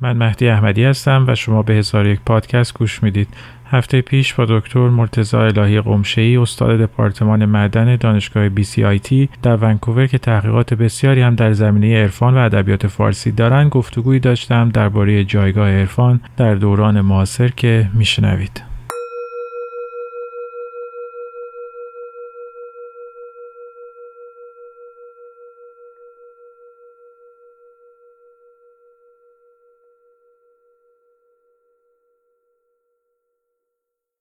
من مهدی احمدی هستم و شما به هزار یک پادکست گوش می‌دید. هفته پیش با دکتر مرتزا الهی قمشه‌ای استاد دپارتمان معدن دانشگاه BCIT در ونکوور که تحقیقات بسیاری هم در زمینه عرفان و ادبیات فارسی دارند گفتگویی داشتم درباره جایگاه عرفان در دوران معاصر که میشنوید.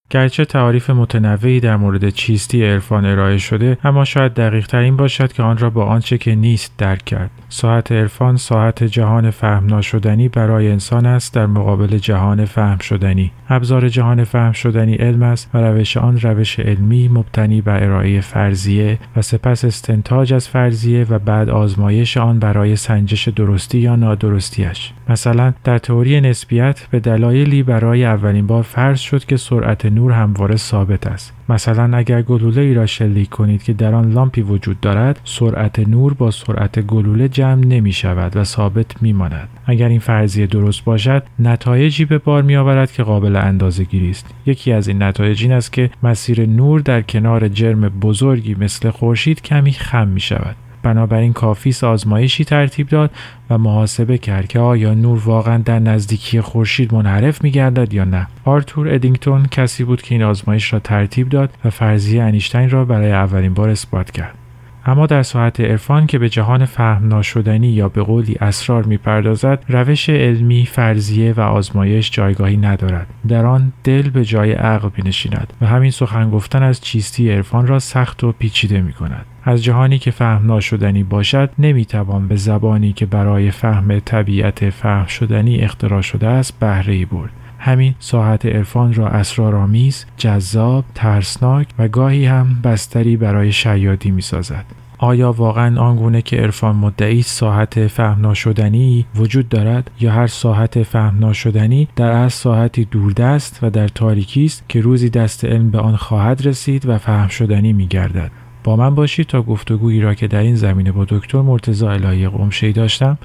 گرچه تعاریف متنوعی در مورد چیستی عرفان ارائه شده اما شاید دقیق تر این باشد که آن را با آنچه که نیست درک کرد. ساعت عرفان ساعت جهان فهم ناشدنی برای انسان است در مقابل جهان فهم شدنی ابزار جهان فهم شدنی علم است و روش آن روش علمی مبتنی بر ارائه فرضیه و سپس استنتاج از فرضیه و بعد آزمایش آن برای سنجش درستی یا نادرستیش مثلا در تئوری نسبیت به دلایلی برای اولین بار فرض شد که سرعت نور همواره ثابت است. مثلا اگر گلوله ای را شلیک کنید که در آن لامپی وجود دارد سرعت نور با سرعت گلوله جمع نمی شود و ثابت می ماند. اگر این فرضیه درست باشد نتایجی به بار می آورد که قابل اندازه گیری است. یکی از این نتایج این است که مسیر نور در کنار جرم بزرگی مثل خورشید کمی خم می شود. بنابراین کافی آزمایشی ترتیب داد و محاسبه کرد که آیا نور واقعا در نزدیکی خورشید منحرف میگردد یا نه. آرتور ادینگتون کسی بود که این آزمایش را ترتیب داد و فرضیه انیشتین را برای اولین بار اثبات کرد. اما در ساحت عرفان که به جهان فهم ناشدنی یا به قولی اسرار می‌پردازد روش علمی فرضیه و آزمایش جایگاهی ندارد در آن دل به جای عقل بنشیند و همین سخن گفتن از چیستی عرفان را سخت و پیچیده می کند. از جهانی که فهم ناشدنی باشد نمی‌توان به زبانی که برای فهم طبیعت فهم شدنی اختراع شده است بهره برد همین ساحت عرفان را اسرارآمیز، جذاب، ترسناک و گاهی هم بستری برای شیادی می سازد. آیا واقعا آنگونه که عرفان مدعی ساحت فهم ناشدنی وجود دارد یا هر ساحت فهم ناشدنی در از ساحتی دوردست و در تاریکی است که روزی دست علم به آن خواهد رسید و فهم شدنی می گردد. با من باشید تا گفتگویی را که در این زمینه با دکتر مرتضی الهی قمشه‌ای داشتم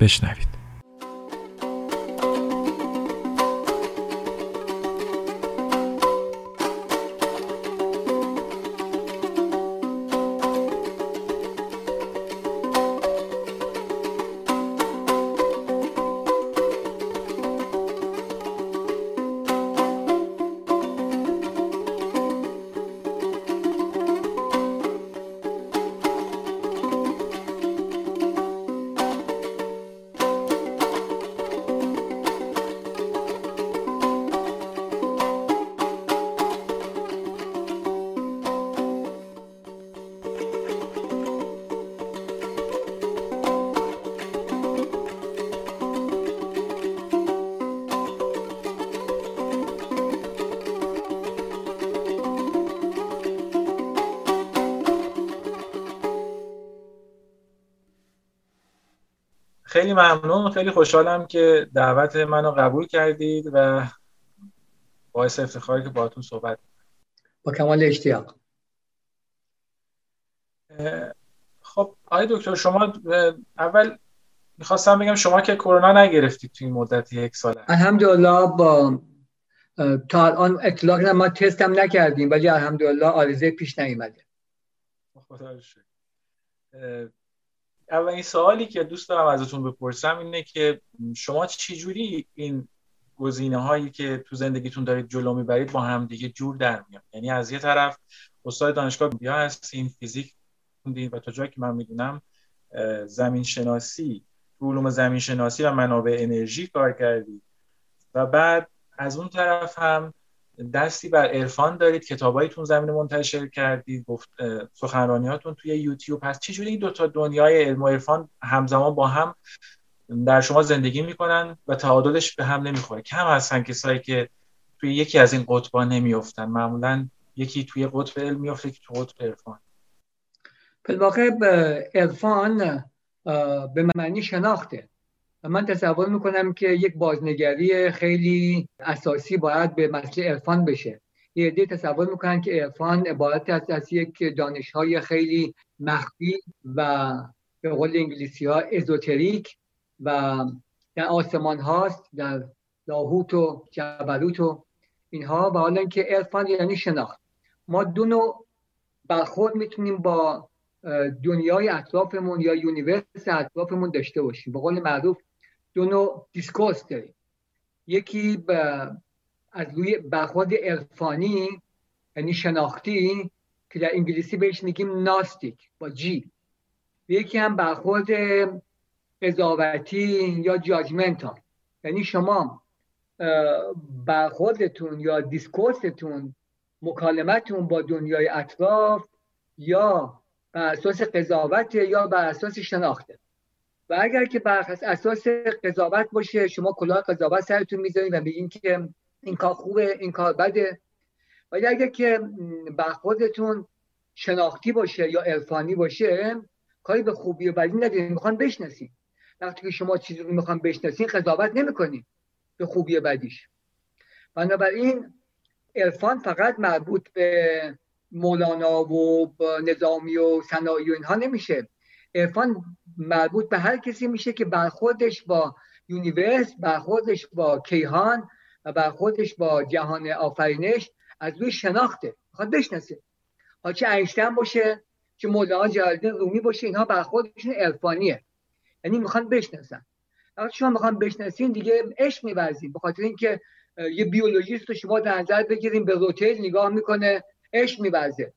بشنوید. خیلی خوشحالم که دعوت منو قبول کردید و باعث افتخاری که باهاتون صحبت با کمال اشتیاق. خب آقای دکتر شما اول می‌خواستم بگم شما که کرونا نگرفتید توی این مدت یک سال الحمدلله با تا الان اطلاق ما تستم نکردیم ولی الحمدلله آرزه پیش نیومده. خدا اولین سوالی که دوست دارم ازتون بپرسم اینه که شما چجوری این گزینه هایی که تو زندگیتون دارید جلو می‌برید با هم دیگه جور در میاد یعنی از یه طرف استاد دانشگاه بیا هستین فیزیک خوندین و تا جایی که من می‌دونم زمین شناسی علوم زمین شناسی و منابع انرژی کار کردید و بعد از اون طرف هم دستی بر عرفان دارید کتابایتون زمین منتشر کردید گفت سخنرانیاتون توی یوتیوب هست. چجوری این دوتا دنیای علم و عرفان همزمان با هم در شما زندگی می‌کنن و تعادلش به هم نمی‌خوره. کم هستن کسایی که توی یکی از این قطبا نمیافتن. معمولا یکی توی قطب علم میفته که تو قطب عرفان. واقع عرفان به معنی شناخته. من تصور می‌کنم که یک بازنگری خیلی اساسی باید به مسئله عرفان بشه. یه عده تصور می‌کنن که عرفان عبارت است از یک دانش های خیلی مخفی و به قول انگلیسی ها esoteric و در آسمان هاست در لاهوت و جبروت و اینها و حالا اینکه عرفان یعنی شناخت. ما دو نوع برخورد می‌تونیم با دنیای اطرافمون یا universe اطرافمون داشته باشیم. به قول معروف دو نوع discourse داریم. یکی از روی برخورد عرفانی یعنی شناختی که در انگلیسی بهش میگیم ناستیک با جی یکی هم برخورد قضاوتی یا جاجمنتال یعنی شما برخوردتون یا دیسکورستون مکالمتون با دنیای اطراف یا بر اساس قضاوت یا بر اساس شناخته. و اگر که بر اساس قضاوت باشه شما کلاه قضاوت سرتون می‌ذارید و میگین که این کار خوبه این کار بده. ولی اگر که برخوردتون شناختی باشه یا عرفانی باشه کاری به خوبی و بدی ندارید می‌خوان بشناسید وقتی که شما چیزی رو می‌خوان بشناسین قضاوت نمی‌کنید به خوبی و بدیش. بنابراین عرفان فقط مربوط به مولانا و نظامی و صناعی و اینها نمیشه. عرفان مربوط به هر کسی میشه که برخوردش با universe برخوردش با کیهان و برخوردش با جهان آفرینش از روی شناخته. می‌خواد بشناسه. ها چه اینشتین باشه چه مولانا جلالدین رومی باشه اینها برخوردشون عرفانیه. یعنی می‌خوان بشناسن. وقتی شما می‌خوان بشناسین دیگه عشق میورزین. به خاطر اینکه یه biologist رو شما در نظر بگیریم به رتیل نگاه می‌کنه عشق میورزه.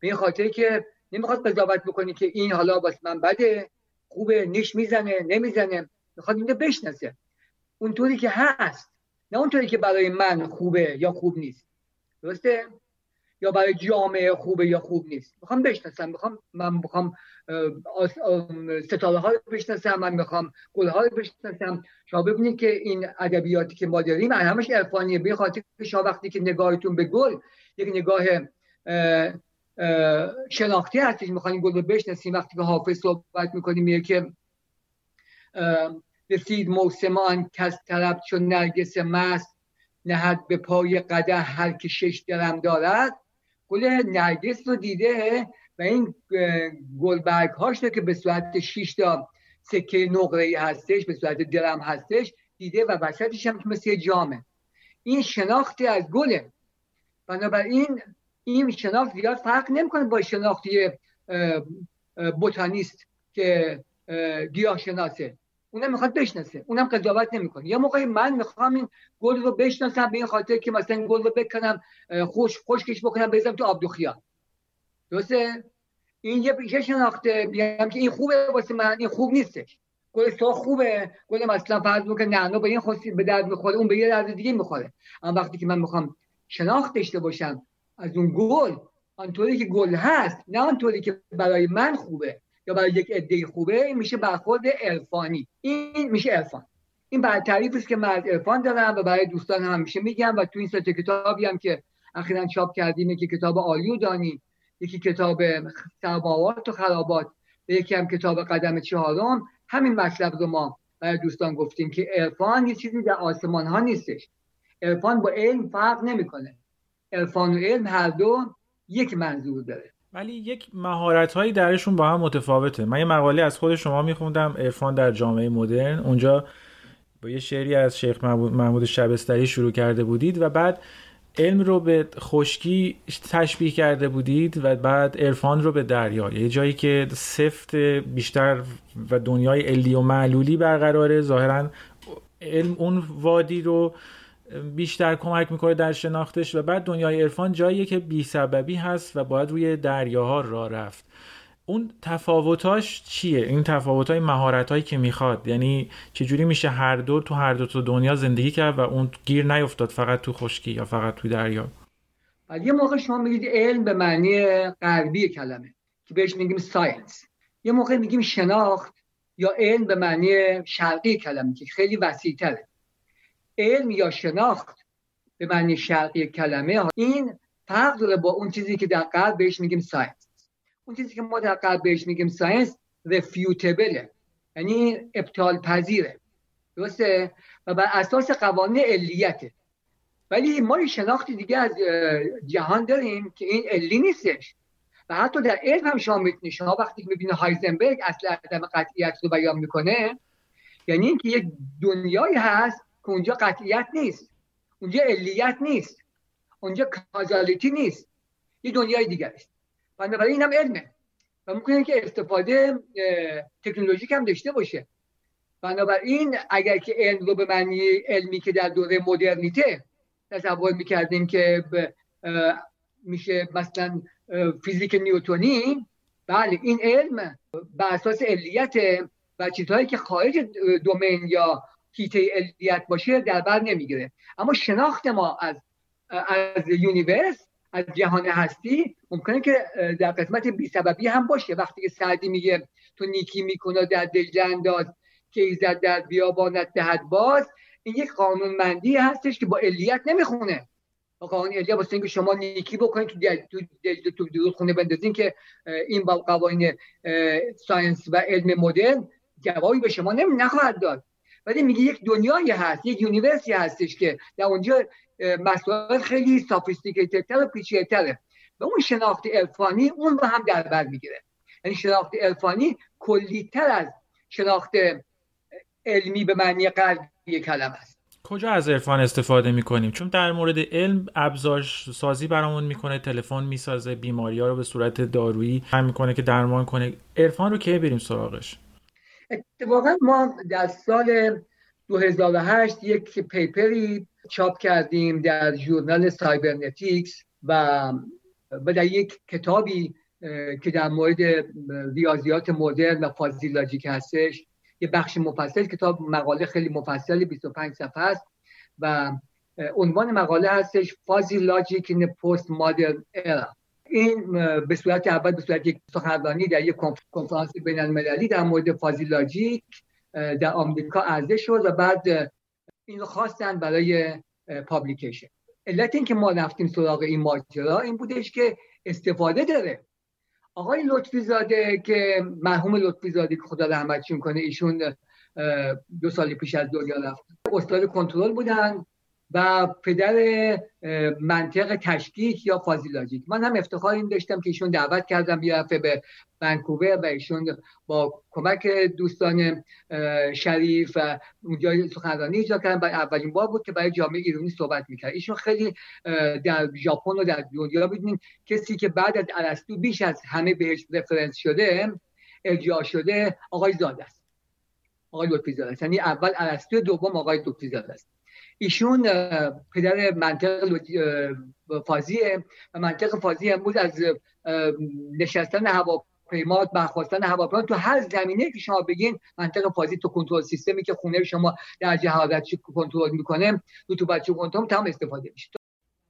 به این خاطر که نمی‌خواد قضاوت بکنی که این حالا واسه من بده. خوبه نیش می‌زنه نمی‌زنه. می‌خواد اینو بشناسه. اونطوری که هست. نه اونطوری که برای من خوبه یا خوب نیست. درسته؟ یا برای جامعه خوبه یا خوب نیست. می‌خوام بشناسم. می‌خوام من می‌خوام ستاره ها رو بشناسم. من می‌خوام گل ها رو بشناسم. شما ببینید که این ادبیاتی که ما داریم همش عرفانیه. به خاطر شما وقتی که نگاهتون به گل یک نگاه شناختی هستش. می‌خوایم گل رو بشناسیم. وقتی که حافظ صحبت می‌کنیم میگه که رسید موسمان کس طلب چون نرگس مست نهد به پای قده هر که شش درم دارد. گل نرگس رو دیده و این گلبرگ هاش که به صورت 6 تا سکه نقره ای هستش به صورت درم هستش دیده و وسطش هم مثل جامه. این شناختی از گله. بنابراین این شناخت زیاد فرق نمی‌کنه با شناختی بوتانیست که گیاه شناسه. اونم می‌خواد بشناسه. اونم قضاوت نمی‌کنه. یه موقعی من می‌خوام این گل رو بشناسم به این خاطر که مثلا گل رو بکنم خوش خشکش بکنم بزنم تو آب خیال درسته؟ این یه پیشه شناخته. بیام که این خوبه واسه من. این خوب نیستش. گل تو خوبه. گل مثلا فرض که نه به این خوشی به درد می‌خوره اون به یه درد دیگه می‌خوره. اما وقتی که من می‌خوام شناخت داشته باشم از اون گل آنطوری که گل هست نه آنطوری که برای من خوبه یا برای یک عده خوبه این میشه برخورد عرفانی. این میشه عرفان. این برای تعریفی است که من از عرفان دارم و برای دوستان همیشه میگم و تو این سه کتابی هم که اخیرا چاپ کردیم که کتاب عالی و دانی یکی کتاب سماوات و خرابات و یکی هم کتاب قدم چهارم. همین مطلب رو ما برای دوستان گفتیم که عرفان یه چیزی در آسمان ها نیستش. عرفان با علم فرق نمی‌کنه. عرفان و علم هر دو یک منظور داره. ولی یک مهارت هایی درشون با هم متفاوته. من یه مقاله از خود شما میخوندم عرفان در جامعه مدرن. اونجا با یه شعری از شیخ محمود شبستری شروع کرده بودید و بعد علم رو به خشکی تشبیه کرده بودید و بعد عرفان رو به دریا. یه جایی که سفت بیشتر و دنیای علی و معلولی برقراره. ظاهرا علم اون وادی رو بیشتر کمک می‌کنه در شناختش و بعد دنیای عرفان جاییه که بی سببی هست و باید روی دریاها را رفت. اون تفاوتاش چیه؟ این تفاوت های مهارت هایی که می‌خواد. یعنی چجوری میشه هر دو تو هر دو تو دنیا زندگی کرد و اون گیر نیفتاد فقط تو خشکی یا فقط تو دریا؟ یه موقع شما میگید علم به معنی غربی کلمه که بهش میگیم science یه موقع میگیم شناخت یا علم به معنی شرقی کلمه که خیلی وسیع تره علم یا شناخت به معنی شرقی کلمه این فرق داره با اون چیزی که در غرب بهش میگیم science اون چیزی که ما در غرب بهش میگیم science refutable ه یعنی ابطال پذیره درسته؟ و بر اساس قوانین علیته. ولی ما شناختی دیگه از جهان داریم که این علی نیستش. و حتی در علم هم می‌تونید شما وقتی می‌بینید هایزنبرگ اصل عدم قطعیت رو بیان می‌کنه یعنی اینکه یک دنیایی هست که اونجا قطعیت نیست. اونجا علیت نیست. اونجا کازالیتی نیست. یه دنیای دیگر است. بنابراین اینم علمه. و ممکنه که استفاده تکنولوژیک هم داشته باشه. بنابراین اگر که علم رو به معنی علمی که در دوره مدرنیته تصور می‌کردیم که میشه مثلا فیزیک نیوتونی بله این علم بر اساس علیت و چیزهایی که خارج دومین یا هیته علیت باشه در بر نمی‌گیره. اما شناخت ما از از یونیورس از جهان هستی ممکنه که در قسمت بی سببی هم باشه. وقتی که سعدی میگه تو نیکی می‌کن و در دجله انداز که ایزد در بیابانت دهد باز این یک قانونمندی هستش که با علیت نمی‌خونه. با قانون علیت واسه اینکه شما نیکی بکنید تو تو تو رودخونه بندازین که این با قوانین science و علم مدرن جوابی به شما نمی نخواهد داد. ولی میگه یک دنیایی هست یک universe ی هستش که در اونجا مسائل خیلی سافیستیکیتد و پیچیده‌تره و اون شناخت عرفانی اون رو هم در بر می‌گیره. یعنی شناخت عرفانی کلیتر از شناخت علمی به معنی قلبی کلمه است. کجا از عرفان استفاده می‌کنیم؟ چون در مورد علم ابزار سازی برامون می‌کنه تلفن می‌سازه بیماری ها رو به صورت دارویی هم می‌کنه که درمان کنه. عرفان رو کی بریم سراغش؟ اتفاقا ما در سال 2008 یک paper ی چاپ کردیم در journal cybernetics و و در یک کتابی که در مورد ریاضیات مدرن و fuzzy logic هستش. یه بخش مفصل کتاب مقاله خیلی مفصلی 25 صفحه است و عنوان مقاله هستش fuzzy logic in postmodern era. این به صورت اول به صورت یک سخنرانی در یک کنفرانس بین المللی در مورد فازی لاجیک در آمریکا عرضه شد و بعد این رو خواستن برای پابلیکیشن علت این که ما رفتیم سراغ این ماجرا این بودش که استفاده داره. آقای لطفی زاده که مرحوم لطفی زاده که خدا رحمتش کنه ایشون دو سال پیش از دنیا رفت. استاد کنترل بودن. و پدر منطق تشکیک یا فازیلاجیک من هم افتخار این داشتم که ایشون دعوت کردم بیافته به ونکوور و ایشون با کمک دوستان شریف و اونجا سخنرانی اجرا کردن. برای اولین بار بود که برای جامعه ایرانی صحبت می‌کرد. ایشون خیلی در ژاپن و در دنیا ببینین کسی که بعد از ارسطو بیش از همه بهش رفرنس شده ارجاع شده آقای زاده است. آقای لطفی زاده است. یعنی اول ارسطو دوم آقای لطفی زاده است. ایشون پدر منطق فازیه و منطق فازی امروز از نشستن هواپیما برخواستن هواپیما تو هر زمینه که شما بگین منطق فازی تو کنترل سیستمی که خونه شما در حرارت کنترل می‌کنه بچه کنترل تمام استفاده میشه.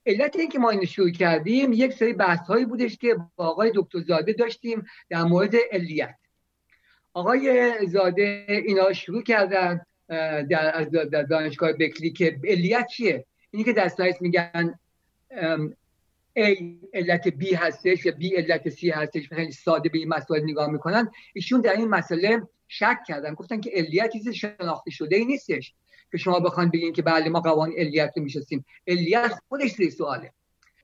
علت این که ما این شروع کردیم یک سری بحث هایی بودش که با آقای دکتر زاده داشتیم در مورد علیت. آقای زاده اینا شروع کردن. در, دانشگاه بکلی که علیت چیه؟ اینی که در سایت میگن A علت B هستش یا B علت C هستش خیلی ساده به این مسائل نگاه می‌کنن. ایشون در این مسئله شک کردن. گفتن که علیت چیز شناخته شده ای نیستش. که شما بخوان بگین که بله ما قوانین علیت رو میشستیم علیت خودش زیر سواله.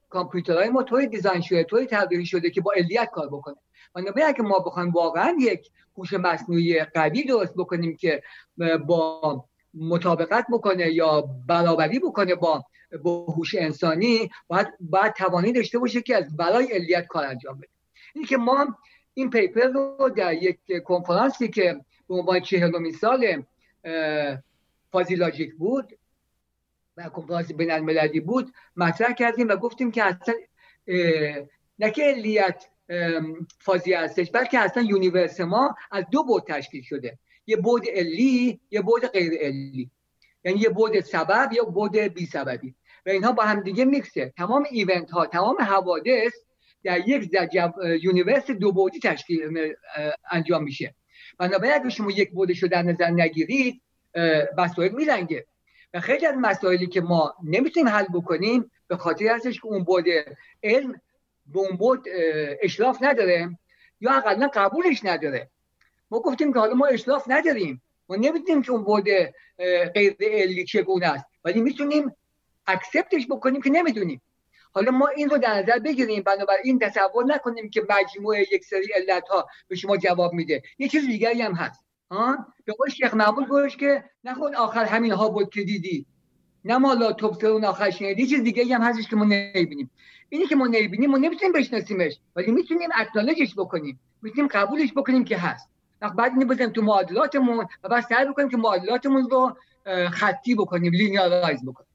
کامپیوترهای ما طوری دیزاین شده طوری طراحی شده که با علیت کار بکنه. بنابراین اگه ما بخوایم واقعا یک هوش مصنوعی قوی درست بکنیم که با مطابقت بکنه یا برابری بکنه با با هوش انسانی باید باید توانی داشته باشه که از برای علیت کار انجام بده. این که ما این پیپر رو در یک کنفرانسی که به عنوان چهلمین سال فازیلاجیک بود و کنفرانس بین المللی بود مطرح کردیم و گفتیم که اصلا نه که علیت fuzzy هستش. بلکه اصلا universe ما از دو بعد تشکیل شده. یه بعد علی یه بعد غیر علی. یعنی یه بعد سبب یه بعد بی سببی. و اینها با هم دیگه میکسه تمام event ها تمام حوادث در یک universe دو بعدی تشکیل انجام میشه. بنابراین اگه شما یک بعدش رو در نظر نگیرید مسائل میلنگه. و خیلی از مسائلی که ما نمی‌تونیم حل بکنیم به خاطر هستش که اون بعد علم به اون بود اشراف نداره یا اقلا قبولش نداره. ما گفتیم که حالا ما اشراف نداریم. ما نمی‌دونیم که اون بود غیر علی چگونه است. ولی می‌تونیم اکسپتش بکنیم که نمی‌دونیم. حالا ما این رو در نظر بگیریم. بنابراین تصور نکنیم که مجموعه یک سری علت ها به شما جواب میده. یه چیز دیگری هم هست. ها؟ به قول شیخ معمول گوش که نخود آخر همین ها بود که دیدی. نه ما لا اون آخر شنیدی. چیز دیگه هم هستش که ما نمی‌بینیم. اینی که ما نمی‌بینیم ما نمی‌تونیم بشناسیمش. ولی می‌تونیم اکنالجش بکنیم. می‌تونیم قبولش بکنیم که هست. بعد اینو تو معادلاتمون و بعد سعی بکنیم که معادلاتمون رو خطی بکنیم لینیارایز بکنیم.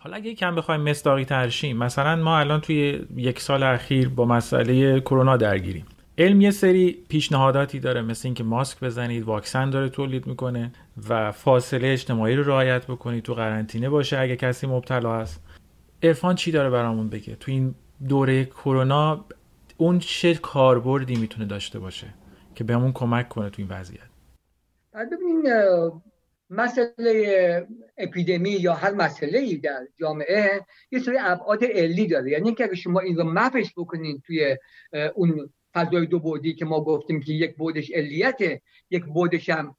حالا اگه کم بخوایم مصداقی ترشیم مثلا ما الان توی یک سال اخیر با مسئله کرونا درگیریم. علم یه سری پیشنهاداتی داره مثل اینکه ماسک بزنید واکسن داره تولید می‌کنه و فاصله اجتماعی رو رعایت بکنید تو قرنطینه باشه اگه کسی مبتلا هست. عرفان چی داره برامون بگه؟ تو این دوره کرونا اون چه کاربردی می‌تونه داشته باشه که بهمون کمک کنه تو این وضعیت. ببینین مسئله اپیدمی یا هر مسئله در جامعه یه سری ابعاد علی داره. یعنی اینکه اگه شما این رو مپش بکنین توی اون فضای دو بودی که ما گفتیم که یک بودش علیته یک بودش هم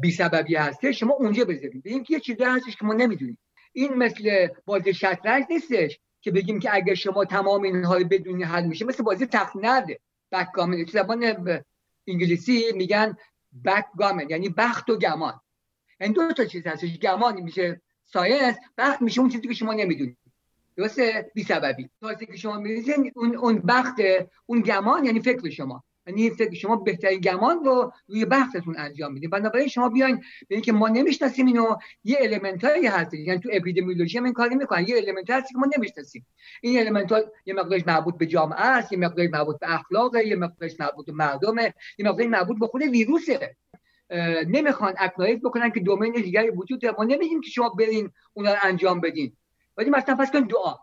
بی سببی هسته شما اونجا بذارید ببین که یه چیزی هستش که ما نمی‌دونیم. این مثل بازی شطرنج نیستش که بگیم که اگر شما تمام اینها رو بدونی حل میشه مثل بازی تخت نرده بک گامن زبان انگلیسی میگن بک گامن یعنی بخت و گمان. این دو تا چیز هستش. گمان میشه ساینس بخت میشه اون چیزی که شما نمی‌دونید درسته؟ بی سببی وقتی که شما میریزین اون اون بخت اون گمان یعنی فکر شما. یعنی فکر شما بهترین گمان رو روی بختتون انجام میدین. بنابراین شما بیاین ببینید که ما نمی‌شناسیم اینو. یه element هایی هست یعنی تو epidemiology هم این کاری می‌کنن. یه element هست که ما نمی‌شناسیم. این element یه مقدارش مربوط به جامعه است یه مقداری مربوط به اخلاقه یه مقدارش مربوط به مردمه یه مقداری مربوط به خود ویروسه. نمی‌خوان recognize بکنن که domain دیگری وجود داره ما نمیگیم که شما برین اونا رو انجام بدین. ولی مثلا پس کن دعا.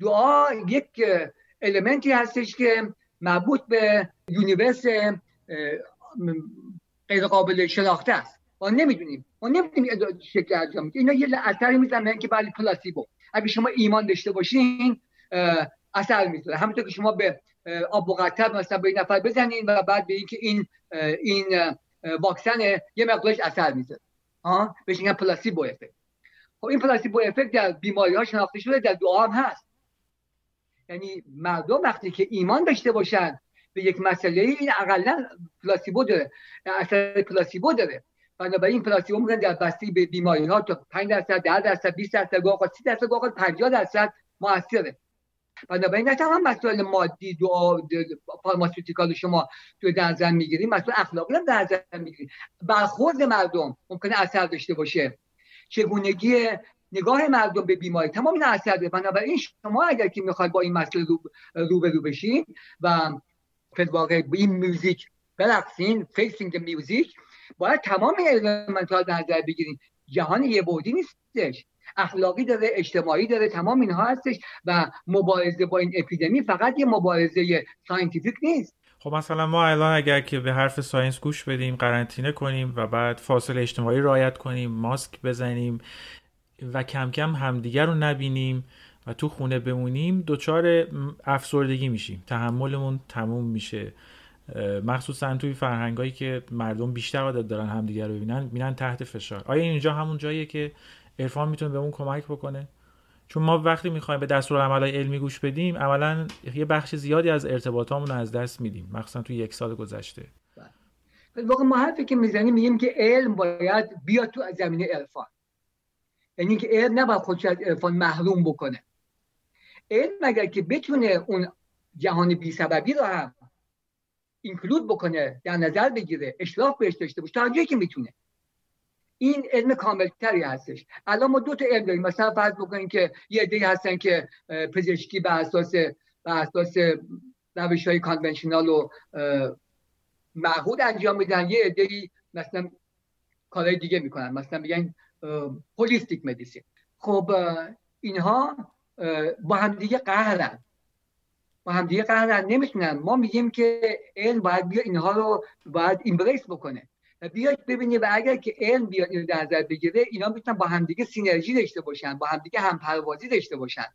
دعا یک المنتی هستش که مربوط به یونیورس غیر قابل شناخته است. ما نمی‌دونیم. ما نمی‌دونیم شکل انجام میده. اینا یه اثری می‌زنن که بله پلاسیبو اگه شما ایمان داشته باشین اثر می‌ذاره. همونطور که شما به آب و مثلا به نفر بزنین و بعد به اینکه این این واکسن یه مقدارش اثر می‌ذاره. ها؟ بهش میگن placebo effect. خب این placebo effect در بیماری ها شناخته شده در دعا هم هست. یعنی مردم وقتی که ایمان داشته باشن به یک مسئله این اقلا placebo داره اثر placebo داره. بنابراین placebo میگن در بسته به بیماری ها تا 5 درصد 10 درصد 20 درصد گاه 30 درصد گاه 50 درصد موثره. بنابراین نه تمام مسائل مادی دعا pharmaceutical شما تو در نظر می‌گیریم مسائل اخلاقی هم در نظر می‌گیریم برخورد مردم ممکنه اثر داشته باشه. چگونگی نگاه مردم به بیماری تمام این اثر داره. بنابراین شما اگر که می‌خواید با این مسئله رو, به رو بشین و واقع این موزیک برقصین فیسینگ میوزیک باید تمام المنت در نظر بگیریم جهان یه بودی نیستش. اخلاقی داره اجتماعی داره تمام اینها هستش و مبارزه با این اپیدمی فقط یه مبارزه ساینتیفیک نیست. خب مثلا ما الان اگر که به حرف ساینس گوش بدیم قرنطینه کنیم و بعد فاصله اجتماعی رعایت کنیم ماسک بزنیم و کم کم همدیگر رو نبینیم و تو خونه بمونیم دچار افسردگی میشیم. تحملمون تموم میشه. مخصوصا توی فرهنگایی که مردم بیشتر عادت دارن همدیگر رو ببینن میرن تحت فشار. آیا اینجا همون جاییه که عرفان می‌تونه به اون کمک بکنه؟ چون ما وقتی می‌خوایم به دستور عملای علمی گوش بدیم عملا یه بخش زیادی از ارتباطامون از دست میدیم. مخصوصا توی یک سال گذشته. بله. واقعا ما حرفی که می‌زنیم میگیم که علم باید بیاد تو زمینه عرفان. یعنی که علم نباید خودش از عرفان محروم بکنه. علم اگر که بتونه اون جهان بی سببی رو هم اینکلود بکنه در نظر بگیره اشراف بهش داشته باشه تا جایی که می‌تونه. این علم کاملتری هستش. الان ما دو تا علم داریم. مثلا فرض بکنیم که یه عده‌ای هستن که پزشکی به اساس به اساس روش های conventional و معهود انجام میدن. یه عده‌ای مثلا کارهای دیگه می‌کنن. مثلا میگن holistic medicine خب اینها با هم دیگه قهرن. با هم دیگه قهرن. نمی‌تونن. ما میگیم که علم باید بیا اینها رو باید embrace بکنه. بیاید ببینید و اگر که علم بیاد اینو در نظر بگیره اینا می‌تونن با همدیگه synergy داشته باشن با همدیگه همپروازی داشته باشن.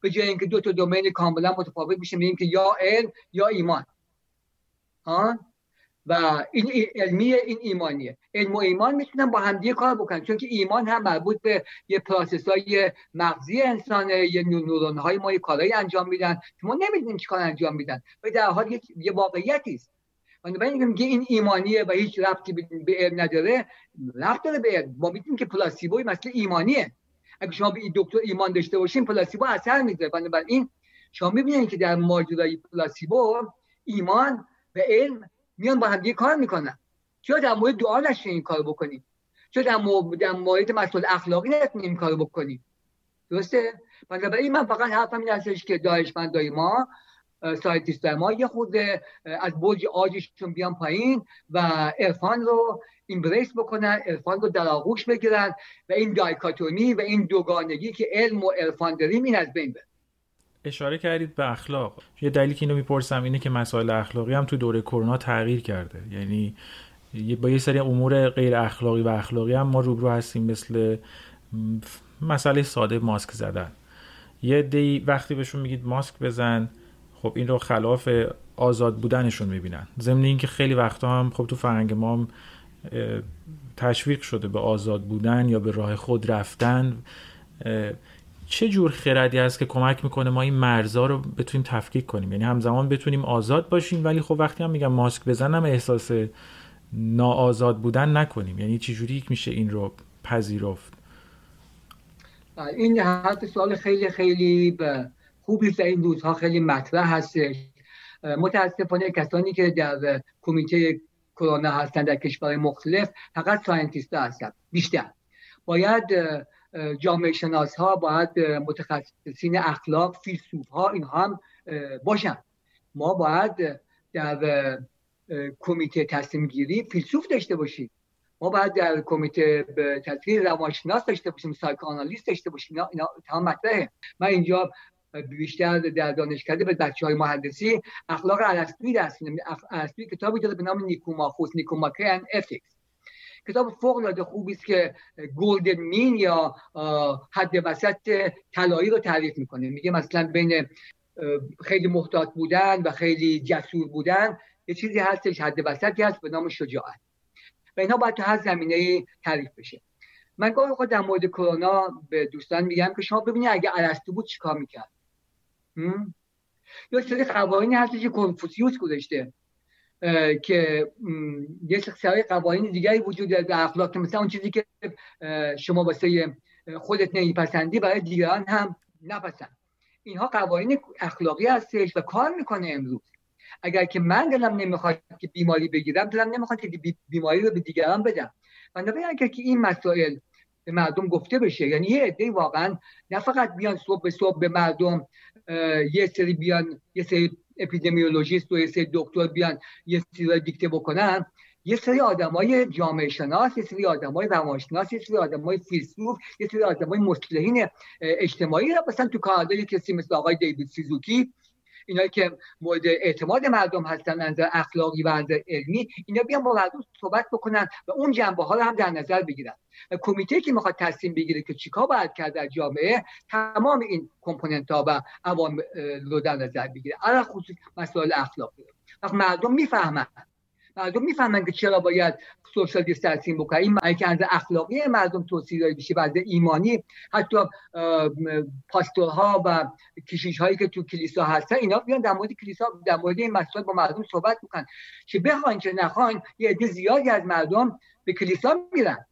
به جای اینکه دو تا domain کاملا متفاوت میشه میگیم که یا علم یا ایمان. ها؟ و این علمی این ایمانیه. علم و ایمان می‌تونن با همدیگه کار بکنن چون که ایمان هم مربوط به یه process های مغزی انسانه یه نورون های ما یه کارهایی انجام میدن. ما نمی‌دونیم چی کار انجام میدن و در حال یه واقعیتی است. بنابراین میگه این ایمانیه و هیچ ربطی به علم نداره ربط داره به علم. ما می‌تونیم که placebo ی مثل ایمانیه. اگه شما به دکتر ایمان داشته باشین placebo اثر میده بنابراین شما می‌بینید که در ماجرای placebo ایمان و علم میان با هم کار می‌کنن. چرا در مورد دعا نشین این کار بکنیم چرا در مورد, مورد مسائل اخلاقی نتونیم این کار بکنیم درسته؟ بنابراین من فقط حرفم این هستش که دانشمندای ما scientist ما یه خود از برج عاجشون بیان پایین و عرفان رو embrace بکنن عرفان رو در آغوش بگیرن و این دایکاتومی و این دوگانگی که علم و عرفان داریم این از بین بره. اشاره کردید به اخلاق. یه دلیلی که اینو می‌پرسم اینه که مسائل اخلاقی هم تو دوره کرونا تغییر کرده. یعنی با یه سری امور غیر اخلاقی و اخلاقی هم ما روبرو هستیم مثل مسئله ساده ماسک زدن. یه دی وقتی بهشون میگید ماسک بزن خب این رو خلاف آزاد بودنشون می‌بینن. ضمن اینکه خیلی وقتا هم خب تو فرهنگ ما هم تشویق شده به آزاد بودن یا به راه خود رفتن. چه جور خردی هست که کمک می‌کنه ما این مرزا رو بتونیم تفکیک کنیم؟ یعنی همزمان بتونیم آزاد باشیم ولی خب وقتی هم میگم ماسک بزنم احساس ناآزاد بودن نکنیم. یعنی چجوری میشه این رو پذیرفت؟ این حالت سوال خیلی خیلی خوبی در این روزها خیلی مطرح هستش. متاسفانه کسانی که در کمیته کرونا هستند در کشور مختلف فقط scientist هستند بیشتر. باید جامعه شناس ها باید متخصصین اخلاق فیلسوف ها این هم باشن. ما باید در کمیته تصمیم گیری فیلسوف داشته باشیم. ما باید در کمیته تصمیم روانشناس داشته باشیم psychoanalyst داشته باشیم. اینا, تمام مطرحه من اینجا بیشتر در دانشکده به بچه های مهندسی اخلاق ارسطویی درس ارسطویی کتابی داره به نام نیکوماخوس نیکوماکه ان افیکس. کتاب فوق العاده خوبی است که گلدن مین یا حد وسط طلایی رو تعریف می‌کنه. میگه مثلا بین خیلی محتاط بودن و خیلی جسور بودن یه چیزی هستش حد وسطی هست به نام شجاعت. و اینها باید تو هر زمینه تعریف بشه. من گاهی خود در مورد کرونا به دوستان میگم که شما ببینید اگه ارسطو بود چیکار می‌کرد؟ یا سری قوانین هستش که کنفوسیوس گذاشته. که یه سری قوانین دیگری وجود داره در اخلاق که مثلا اون چیزی که شما واسه خودت نمیپسندی برای دیگران هم نپسند. اینها قوانین اخلاقی هستش و کار می‌کنه امروز. اگر که من دلم نمی‌خواد که بیماری بگیرم دلم نمی‌خواد که بیماری رو به دیگران بدم. بنابراین اگر که این مسائل به مردم گفته بشه یعنی یه عده واقعا نه فقط بیان صبح به صبح به مردم یه سری بیان یه سری اپیدمیولوژیست و یه سری دکتر بیان یه سری دیکته بکنن. یه سری آدمای جامعه شناس یه سری آدمای روانشناس یه سری آدمای فیلسوف یه سری آدمای مصلحین اجتماعی مثلا تو کانادا کسی مثل آقای دیوید سیزوکی اینایی که مورد اعتماد مردم هستن از اخلاقی و از علمی اینا بیان با مردم صحبت بکنن و اون جنبه ها رو هم در نظر بگیرن. و کمیته که می‌خواد تصمیم بگیره که چیکار باید کرد در جامعه تمام این component ها و عوامل رو در نظر بگیره. علی الخصوص مسائل اخلاقی. وقت مردم می‌فهمن. مردم می‌فهمن که چرا باید social distancing بکنن این که از اخلاقی مردم توصیه داده بشه و ایمانی. حتی pastor ها و کشیش هایی که تو کلیسا هستن اینا بیان در مورد کلیسا در مورد این مسائل با مردم صحبت می‌کنن. چه بخواین چه نخواین یه عده زیادی از مردم به کلیسا میرن.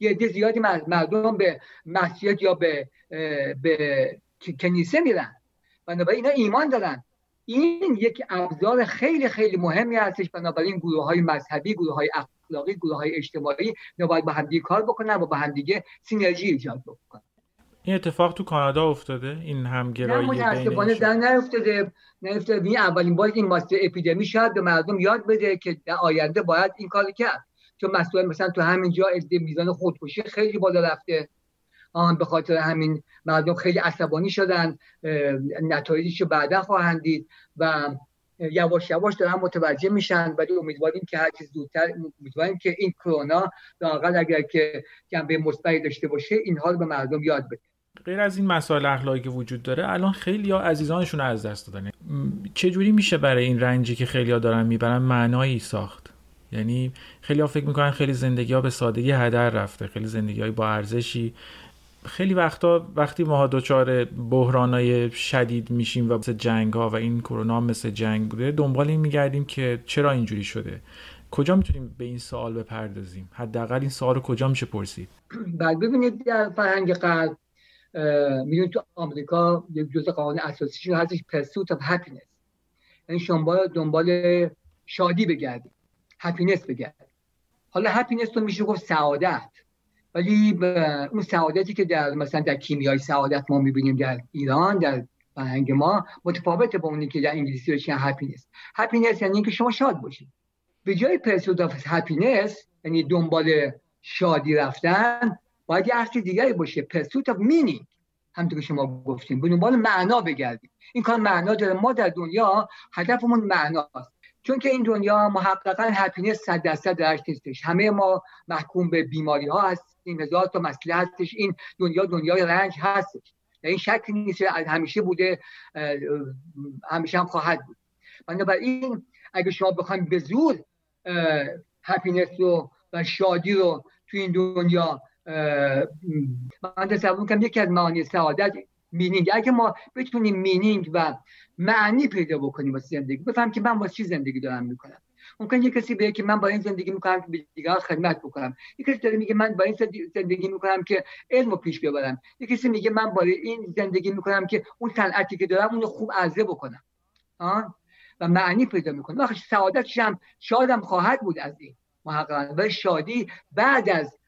یه عده زیادی مردم به مسجد یا به به کنیسه میرن. بنابراین اینا ایمان دارن. این یک ابزار خیلی خیلی مهمی هستش. بنابراین گروه های مذهبی گروه های اخلاقی گروه های اجتماعی باید با همدیگه کار بکنن و با همدیگه سینرژی ایجاد بکنن. این اتفاق تو کانادا افتاده؟ این همگرایی نه در نیفتاده. نیفتاده. این اولین بار این ماستر اپیدمی شاید به مردم یاد بده که در آینده باید این کار کرد. چون مسئول مثلا تو همینجا میزان خودکشی خیلی بالا رفته. آن به خاطر همین مردم خیلی عصبانی شدن نتایجش رو بعدا خواهند دید و یواش یواش دارن متوجه میشن ولی امیدواریم که هر چیز زودتر امیدواریم که این کرونا لاقل اگر که جنبه مثبتی داشته باشه اینها رو به مردم یاد بده. غیر از این مسائل اخلاقی که وجود داره الان خیلی ها عزیزانشون از دست دادن. چه جوری میشه برای این رنجی که خیلی ها دارن می‌برن معنایی ساخت؟ یعنی خیلی ها فکر می‌کنن خیلی زندگی ها به سادگی هدر رفته خیلی زندگی های با ارزشی خیلی وقتا وقتی ما دچار بحرانای شدید میشیم و مثل جنگ ها و این کرونا مثل جنگ بوده دنبال این میگردیم که چرا اینجوری شده؟ کجا می‌تونیم به این سوال بپردازیم؟ حداقل این سوال رو کجا میشه پرسید؟ بعد ببینید در فرهنگ غرب می‌دونید تو آمریکا یک جزء قانون اساسی هستش pursuit of happiness یعنی شما دنبال شادی بگردید happiness بگردید. حالا happiness رو میشه گفت سعادت. ولی اون سعادتی که در مثلا در کیمیای سعادت ما می‌بینیم در ایران در فرهنگ ما متفاوته با اونی که در انگلیسی بهش happiness happiness یعنی اینکه شما شاد باشید. به جای pursuit of happiness یعنی دنبال شادی رفتن باید یه اصل دیگری باشه. pursuit of meaning همونطور که شما گفتیم به دنبال معنا بگردیم. این کار معنا داره. ما در دنیا هدفمون معناست. چون که این دنیا محققا happiness صد درصد درش نیستش. همه ما محکوم به بیماری ها هستیم. هزار تا مسئله هستش این دنیا دنیای رنج هستش. این شکلی نیست همیشه بوده همیشه هم خواهد بود. بنابراین اگه شما بخوایم به زور happiness رو و شادی رو تو این دنیا من تصور می‌کنم یکی از معانی سعادت meaning. اگه ما بتونیم meaning و معنی پیدا بکنیم واسه زندگی بفهم که من واسه چی زندگی دارم می‌کنم. ممکن یه کسی بگه که من با این زندگی می‌کنم که به دیگران خدمت بکنم یه کسی داره میگه من با این زندگی می‌کنم که علم رو پیش ببرم یه کسی میگه من با این زندگی می‌کنم که اون صنعتی که دارم اون خوب عرضه بکنم آه؟ و معنی پیدا می‌کنه وقتی سعادتش هم شادم خواهد بود از این محققا و شادی بعد از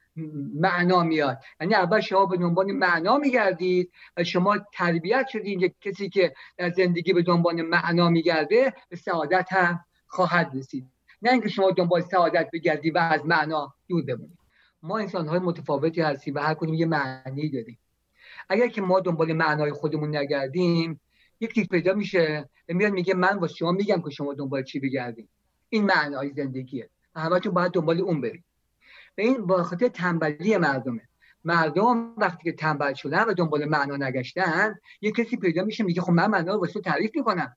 معنا میاد یعنی اول شما به دنبال معنا میگردید و شما تربیت شدید یک کسی که در زندگی به دنبال معنا میگرده به سعادت هم خواهد رسید نه اینکه شما دنبال سعادت بگردید و از معنا دور بمونید ما انسان های متفاوتی هستیم و هر کدوم یه معنی داریم. اگر که ما دنبال معنای خودمون نگردیم یک چیز پیدا میشه و میاد میگه من واسه شما میگم که شما دنبال چی بگردین این معنای زندگیه. همتون باید دنبال اون برید. و این با خاطر تنبلی مردمه. مردم وقتی که تنبل شدن و دنبال معنا نگشتن یه کسی پیدا میشه میگه خب من معنا رو واسه تعریف می‌کنم.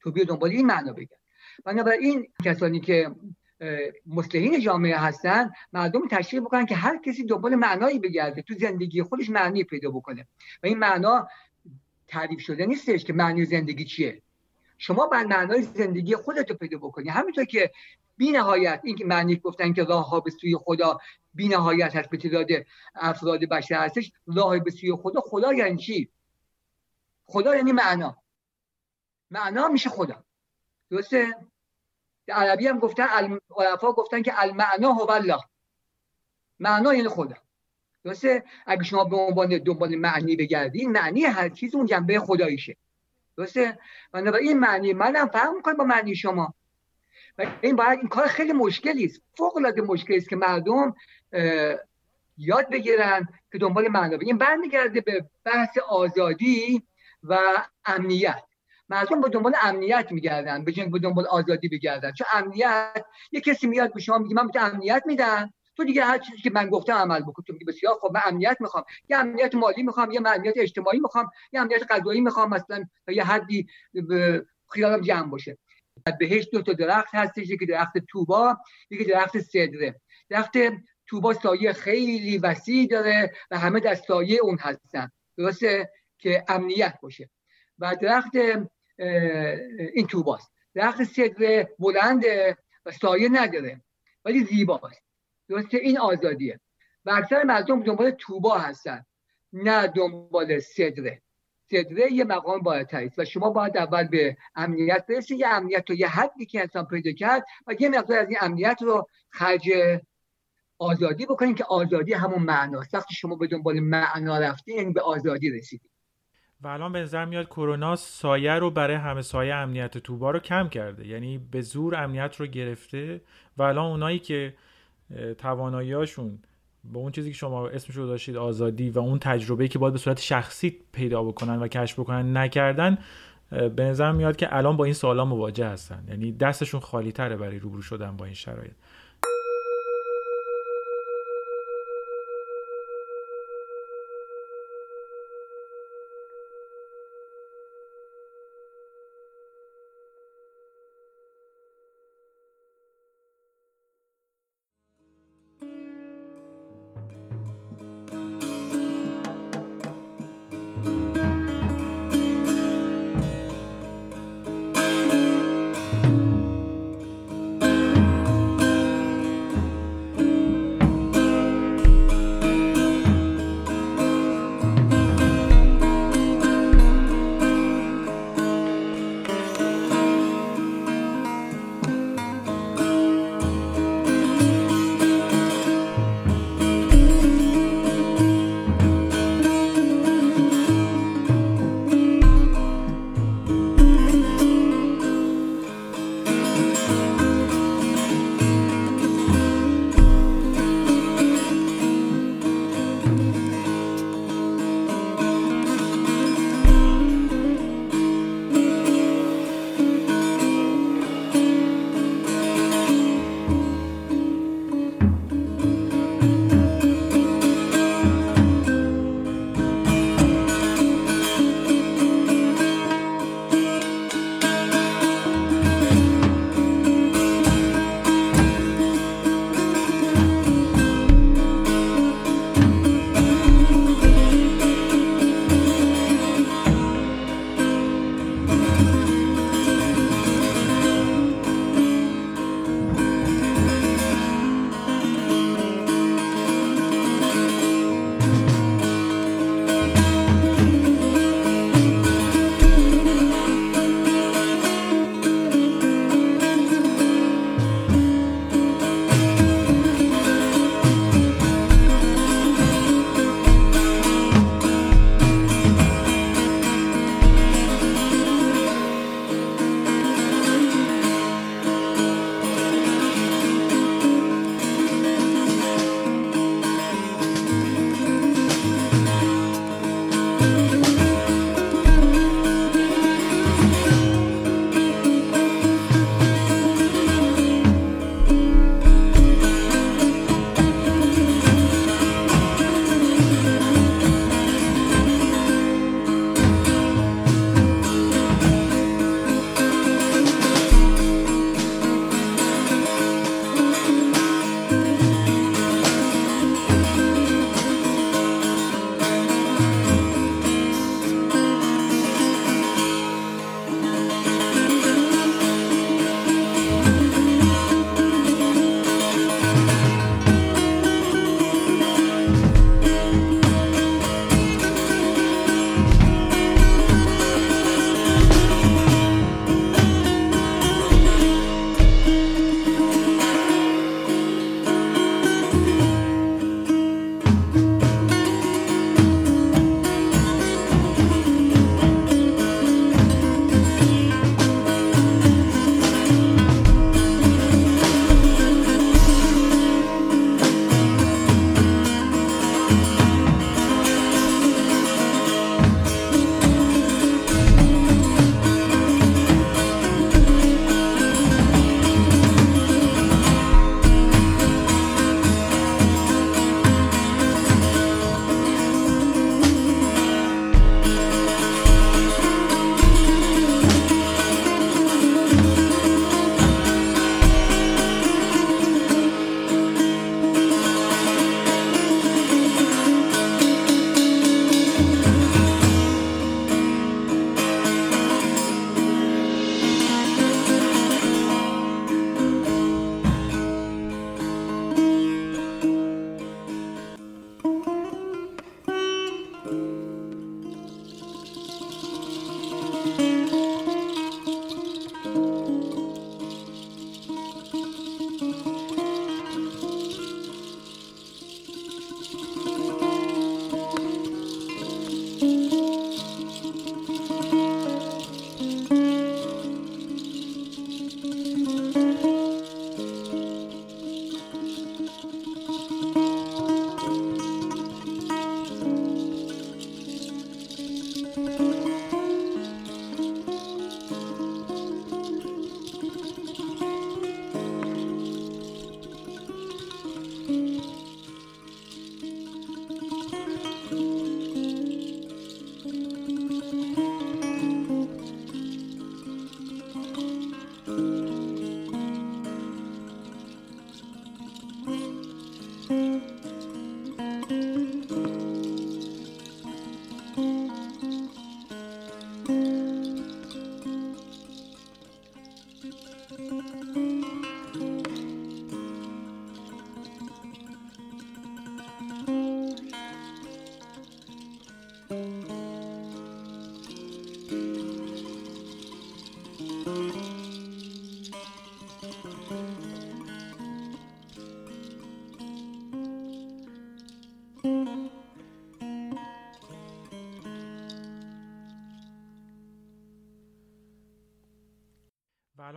تو بیا دنبال این معنا بگم بنابراین کسانی که مسلحین جامعه هستن مردم تشریح بکنن که هر کسی دنبال معنایی بگرده تو زندگی خودش معنی پیدا بکنه. و این معنا تعریف شده نیستش که معنی زندگی چیه. شما بر معنای زندگی خودت رو پیدا بکنی. همینطور که بی نهایت این که معنی گفتن که راه ها به سوی خدا بی نهایت هست به تعداد افراد بشر هستش راه به سوی خدا خدا یعنی چی؟ خدا یعنی معنا. معنا میشه خدا. درسته؟ در عربی هم گفتن العرفا گفتن که المعنا هو الله. معنا یعنی خدا. درسته؟ اگه شما به عنوان دنبال معنی بگردین معنی هر چیز اون جنبه خداییشه. درسته؟ این معنی منم فهم می‌کنه با معنی شما. و این باید این کار خیلی مشکلی است. فوق العاده مشکلی است که مردم یاد بگیرن که دنبال معنا این برمیگرده به بحث آزادی و امنیت. مردم با دنبال امنیت میگردن به به دنبال آزادی بگردن. چون امنیت یه کسی میاد به شما میگه من به امنیت میدم. تو دیگه هر چیزی که من گفتم عمل بکن. تو میگی بسیار خب من امنیت می‌خوام. یه امنیت مالی می‌خوام یه امنیت اجتماعی می‌خوام یه امنیت غذایی می‌خوام مثلا یه حدی خیالم جمع باشه. بهش دو تا درخت هستش یکی درخت توبا یکی درخت سدره درخت توبا سایه خیلی وسیع داره و همه در سایه اون هستن. درسته؟ که امنیت باشه. و درخت این توباست. درخت سدره بلنده و سایه نداره ولی زیباست. درسته؟ این آزادیه. و اکثر مردم دنبال توبا هستن نه دنبال صدره صدره یه مقام بالاتر و شما باید اول به امنیت برسید. یه امنیت رو یه حدی که انسان پیدا کرد و یه مقدار از این امنیت رو خرج آزادی بکنید که آزادی همون معناست. وقتی شما به دنبال معنا رفتین یعنی به آزادی رسیدید و الان به نظر میاد کرونا سایه رو برای همه سایه امنیت توبا رو کم کرده. یعنی به زور امنیت رو گرفته و الان اونایی که تواناییاشون با اون چیزی که شما اسمش رو داشتید آزادی و اون تجربه که باید به صورت شخصی پیدا بکنن و کشف بکنن نکردن به نظر میاد که الان با این سوالا مواجه هستن. یعنی دستشون خالی تره برای روبرو شدن با این شرایط.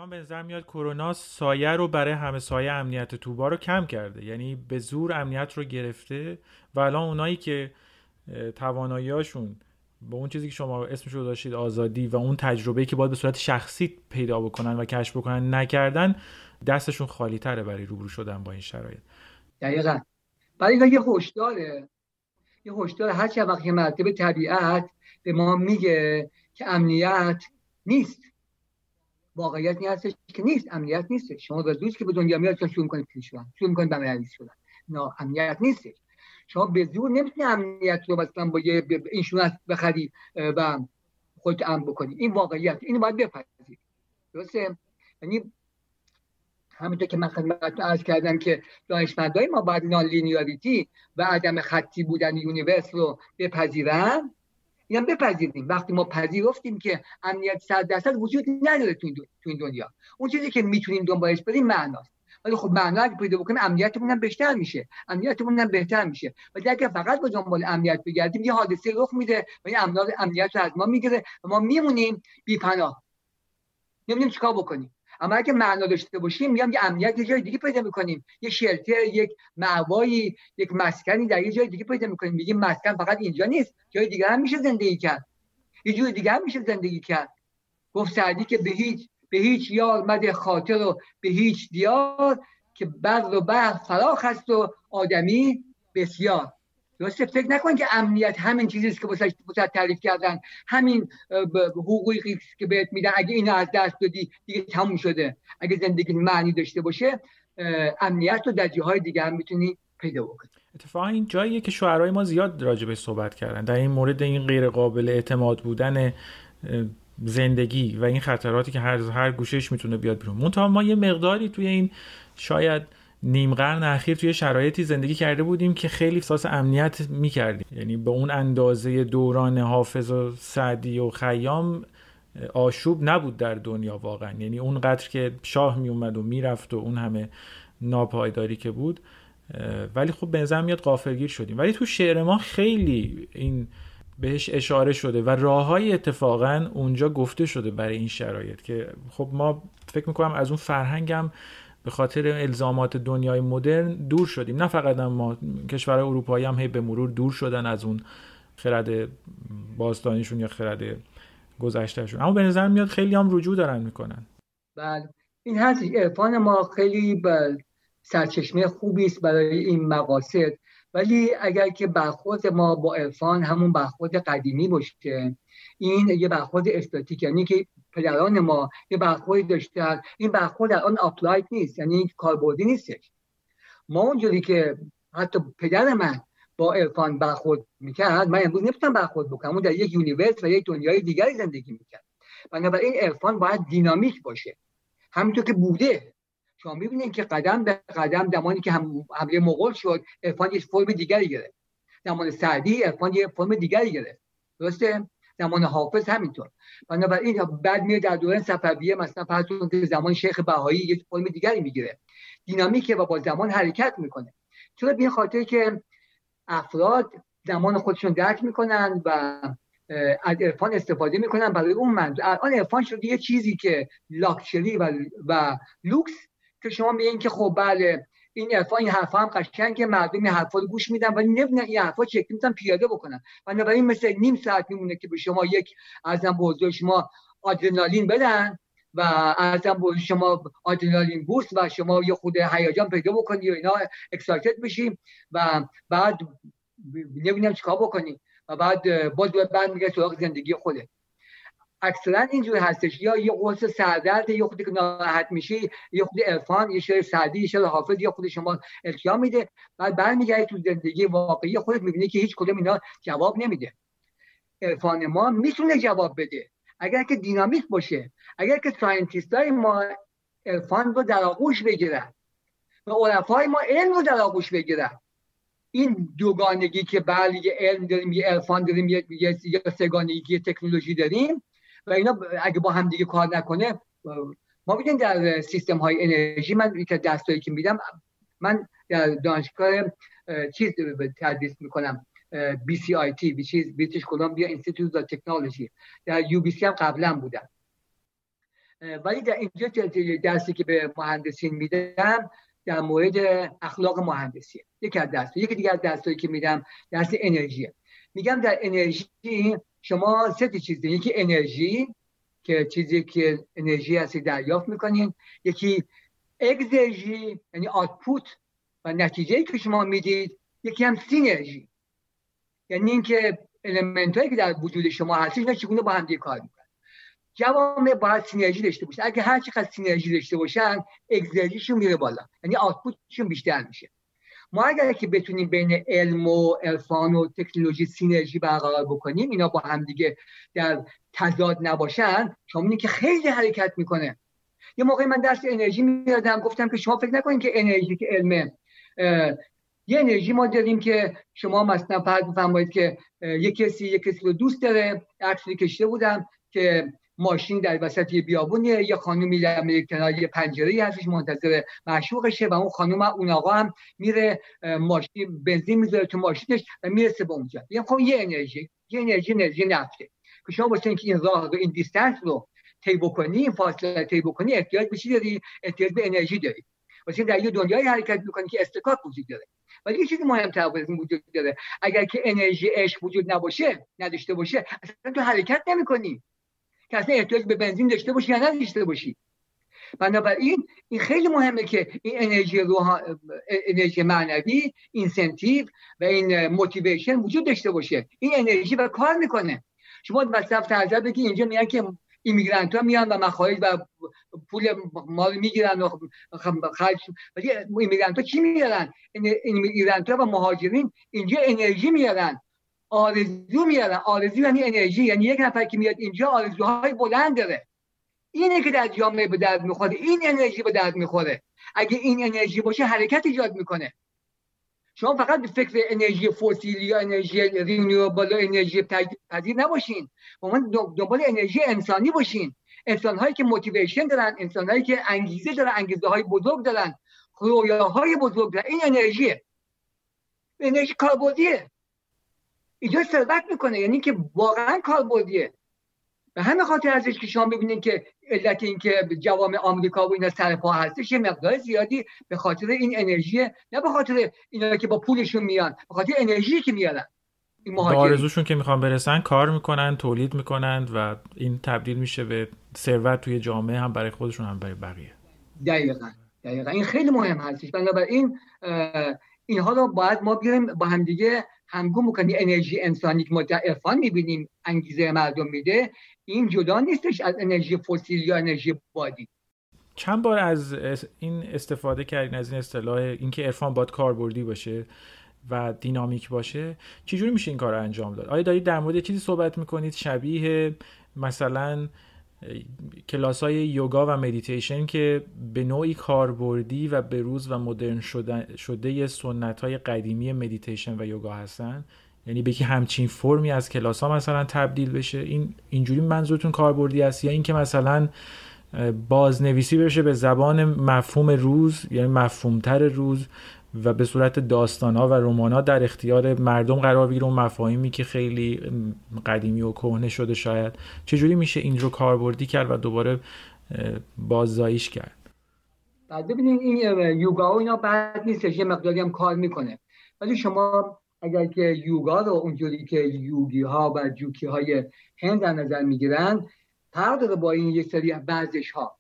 الان به نظر میاد کرونا سایه رو برای همه سایه امنیت توبا رو کم کرده. یعنی به زور امنیت رو گرفته و الان اونایی که تواناییاشون با اون چیزی که شما اسمش رو داشتید آزادی و اون تجربه‌ای که باید به صورت شخصی پیدا بکنن و کشف بکنن نکردن دستشون خالی تره برای روبرو شدن با این شرایط. دقیقا. برای یه هشداره یه هشدار هر چه وقتی مرتبه طبیعت به ما میگه که امنیت نیست. واقعیت این که نیست امنیت نیست شما به زور که به دنیا میاد شروع می‌کنید پیش شدن شروع می‌کنید به شدن نه امنیت نیست شما به زور نمی‌تونید امنیت رو مثلا با یه اینشورنس بخرید و خودت امن بکنید این واقعیت. اینو باید بپذیرید درسته؟ یعنی همونطور که من خدمتتون عرض کردم که دانشمندای ما باید نان لینیاریتی و عدم خطی بودن universe رو بپذیرن. اینم بپذیریم. وقتی ما پذیرفتیم که امنیت صد درصد وجود نداره تو این دنیا. اون چیزی که می‌تونیم دنبالش بریم معناست. ولی خب معنا اگه پیدا بکنیم امنیتمون هم بیشتر میشه. امنیتمون هم بهتر میشه. ولی اگه فقط با دنبال امنیت بگردیم یه حادثه رخ میده و این امنیت رو از ما می‌گیره و ما میمونیم بی پناه نمی‌دونیم چیکار بکنیم. اما اگه معنا داشته باشیم میگم یه امنیت یه جای دیگه پیدا می‌کنیم. یه shelter یک معوایی یک مسکنی در یه جای دیگه پیدا می‌کنیم. میگیم مسکن فقط اینجا نیست. جای دیگه هم میشه زندگی کرد. یه جور دیگه هم میشه زندگی کرد. گفت سعدی که به هیچ به هیچ یار مده خاطر و به هیچ دیار که بر و بحر فراخ است و آدمی بسیار. درسته؟ فکر نکن که امنیت همین چیزی که واسه تعریف کردن. همین حقوقی که بهت میدن. اگه اینو از دست دادی دیگه تموم شده. اگه زندگی معنی داشته باشه امنیت رو در جاهای دیگه هم می‌تونی پیدا بکنی. اتفاقا این جاییه که شعرهای ما زیاد راجع صحبت کردن. در این مورد این غیر قابل اعتماد بودن زندگی و این خطراتی که هر هر گوشش می‌تونه بیاد بیرون. منتها ما یه مقداری توی این شاید نیم قرن اخیر توی شرایطی زندگی کرده بودیم که خیلی احساس امنیت می‌کردیم. یعنی به اون اندازه دوران حافظ و سعدی و خیام آشوب نبود در دنیا واقعا. یعنی اون قدر که شاه میومد و می‌رفت و اون همه ناپایداری که بود ولی خب به نظر میاد قافلگیر شدیم. ولی تو شعر ما خیلی این بهش اشاره شده و راههای اتفاقا اونجا گفته شده برای این شرایط که خب ما فکر می‌کنم از اون فرهنگم به خاطر الزامات دنیای مدرن دور شدیم. نه فقط ما کشورهای اروپایی هم هی به مرور دور شدن از اون خرد باستانیشون یا خرد گذشتهشون. اما به نظر میاد خیلی هم رجوع دارن می‌کنن. بله. این هست. عرفان ما خیلی سرچشمه خوبی است برای این مقاصد. ولی اگر که برخورد ما با عرفان همون برخورد قدیمی باشه این یه برخورد استاتیک یعنی که پدران ما یه برخوردی داشتن این برخورد الان applied نیست یعنی کاربردی نیستش. ما اونجوری که حتی پدر من با عرفان برخورد می‌کرد من امروز نمی‌تونم برخورد بکنم. اون در یک universe و یک دنیای دیگری زندگی می‌کرد. بنابراین عرفان باید دینامیک باشه. همینطور که بوده. شما می‌بینید که قدم به قدم زمانی که هم مغول شد عرفان یک فرم دیگری گرفت. زمان سعدی عرفان یک فرم دیگری گرفت. درسته؟ زمان حافظ همینطور. بنابراین بعد میاد در دوران صفویه مثلا فرض که زمان شیخ بهایی یک فرم دیگری می‌گیره. دینامیکه و با زمان حرکت می‌کنه. چرا؟ به خاطر که افراد زمان خودشون درک می‌کنن و از عرفان استفاده می‌کنن برای اون منظور. الان عرفان شده یه چیزی که لاکچری و, و لوکس که شما میگین که خب بله این عرفان این حرفا هم قشنگه مردم این حرفا رو گوش میدن ولی نمی‌دونن این حرفا چه می‌تونن پیاده بکنن. بنابراین مثل نیم ساعت میمونه که به شما یک ازم به شما آدرنالین بدن و ازم به شما آدرنالین بورس و شما یه خود هیجان پیدا بکنی و اینا اکسایتد بشیم و بعد نمی‌دونم چیکار بکنی و بعد باز بعد میگه سراغ زندگی خوده اکثرا اینجور هستش. یا یه قرص سردرد یه خودی که ناراحت میشی یه خود عرفان یه شعر سعدی یه شعر حافظ یه خود شما التیام میده. بعد برمیگردی تو زندگی واقعی خودت می‌بینی که هیچ کدوم اینا جواب نمیده. عرفان ما می‌تونه جواب بده. اگر که دینامیک باشه اگر که scientist های ما عرفان رو در آغوش بگیرن و عرفای ما علم رو در آغوش بگیرن این دوگانگی که بله یه علم داریم یه عرفان داریم یه, یه سگانگی تکنولوژی داریم و اینا اگه با هم دیگه کار نکنه ما ببینید در سیستم های انرژی من یک دستایی که میدم من در دانشگاه چیز تدریس می‌کنم BCIT is British Columbia Institute of Technology. در UBC هم قبلا بودم. ولی در اینجا درسی که به مهندسین میدم در مورد اخلاق مهندسی یکی از درس یکی دیگر درسایی که میدم درس انرژی میگم در انرژی شما سه چیز یکی انرژی که چیزی که انرژی هستی دریافت می‌کنین. یکی اگزرژی یعنی آتپوت و نتیجه که شما می‌دید. یکی هم سینرژی. یعنی اینکه المنت هایی که در وجود شما هستش چگونه با هم دیگه کار می‌کنن. جوامع باید سینرژی داشته باشه اگه هر چقدر سینرژی داشته باشن اگزرژیشون میره بالا. یعنی آتپوتشون بیشتر میشه. ما اگر که بتونیم بین علم و عرفان و تکنولوژی سینرژی برقرار بکنیم اینا با هم دیگه در تضاد نباشن شما که خیلی حرکت می‌کنه. یه موقعی من درس انرژی میادم گفتم که شما فکر نکنید که انرژی که علمه یه انرژی ما داریم که شما مثلا فرض بفرمایید که یه کسی یه کسی رو دوست داره. عکسی کشته بودم که ماشین در وسط یه بیابونیه یه خانومی در کنار یه پنجره هستش منتظر معشوقشه و اون خانم اون آقا هم میره ماشین بنزین می‌ذاره تو ماشینش و می‌رسه به اونجا. یعنی خب یه انرژی یه انرژی انرژی نفته. که شما واسه اینکه این راه رو این دیستنس رو طی بکنی این فاصله طی بکنی احتیاج به چی داری؟ احتیاج به انرژی داری. واسه در یه دنیای حرکت می‌کنی که اصطکاک وجود داره. ولی یه چیزی مهمتر از وجود داره. اگر که انرژی عشق وجود نباشه نداشته باشه اصلا تو حرکت نمی‌کنی. که اصلا احتیاج به بنزین داشته باشی یا نداشته باشی. بنابراین این خیلی مهمه که این انرژی روح انرژی معنوی incentive و این motivation وجود داشته باشه. این انرژی و کار می‌کنه. شما مصرف تعذر بگی اینجا میگن که immigrant ها میان و مخارج و پول مال می‌گیرن و خرج ولی immigrant ها چی میارن؟ immigrant ها و مهاجرین اینجا انرژی میارن. آرزو میارن آرزو یعنی انرژی. یعنی یک نفر که میاد اینجا آرزوهای بلند داره. اینه که در جامعه به درد می‌خوره. این انرژی به درد می‌خوره. اگه این انرژی باشه حرکت ایجاد می‌کنه. شما فقط به فکر انرژی فسیلی یا انرژی renewable انرژی پذیر نباشین. من دنبال انرژی انسانی باشین. انسان هایی که موتیویشن دارن انسان هایی که انگیزه دارن انگیزه های بزرگ دارن. های بزرگ دارن. این انرژیه. انرژی کاربردیه. ایجاد ثروت می‌کنه. یعنی که واقعا کاربردیه به همه خاطر ازش که شما ببینید که علت اینکه جوام آمریکا و اینا سر پا هستش یه مقدار زیادی به خاطر این انرژی نه به خاطر اینا که با پولشون میان به خاطر انرژی که میارن. این آرزوشون که می‌خوان برسن کار می‌کنن تولید می‌کنن و این تبدیل میشه به ثروت توی جامعه هم برای خودشون هم برای بقیه. دقیقا. دقیقا. این خیلی مهم هستش. بنابراین اینها رو باید ما بیاریم با همدیگه همگون بکنیم انرژی انسانی که ما در عرفان می‌بینیم انگیزه مردم میده این جدا نیستش از انرژی فسیل یا انرژی بادی. چند بار از این استفاده کردین از این اصطلاح اینکه عرفان باید کاربردی باشه و دینامیک باشه چجوری میشه این کار رو انجام داد؟ آیا دارید در مورد چیزی صحبت می‌کنید؟ شبیه مثلا کلاس های یوگا و مدیتیشن که به نوعی کاربردی و به روز و مدرن شده, شده سنت های قدیمی مدیتیشن و یوگا هستن. یعنی به همچین فرمی از کلاس ها مثلا تبدیل بشه. این اینجوری منظورتون کاربردی است؟ یا اینکه مثلا بازنویسی بشه به زبان مفهوم روز یعنی مفهومتر روز و به صورت داستان ها و رمان ها در اختیار مردم قرار بگیره. اون مفاهیمی که خیلی قدیمی و کهنه شده شاید. چجوری میشه این رو کاربردی کرد و دوباره باززاییش کرد؟ بعد ببینید این یوگا و اینا بعد نیستش یه مقداری هم کار می‌کنه. ولی شما اگر که یوگا رو اونجوری که یوگی ها و جوکی های هند در نظر می‌گیرن فرق داره با این یک سری ورزش ها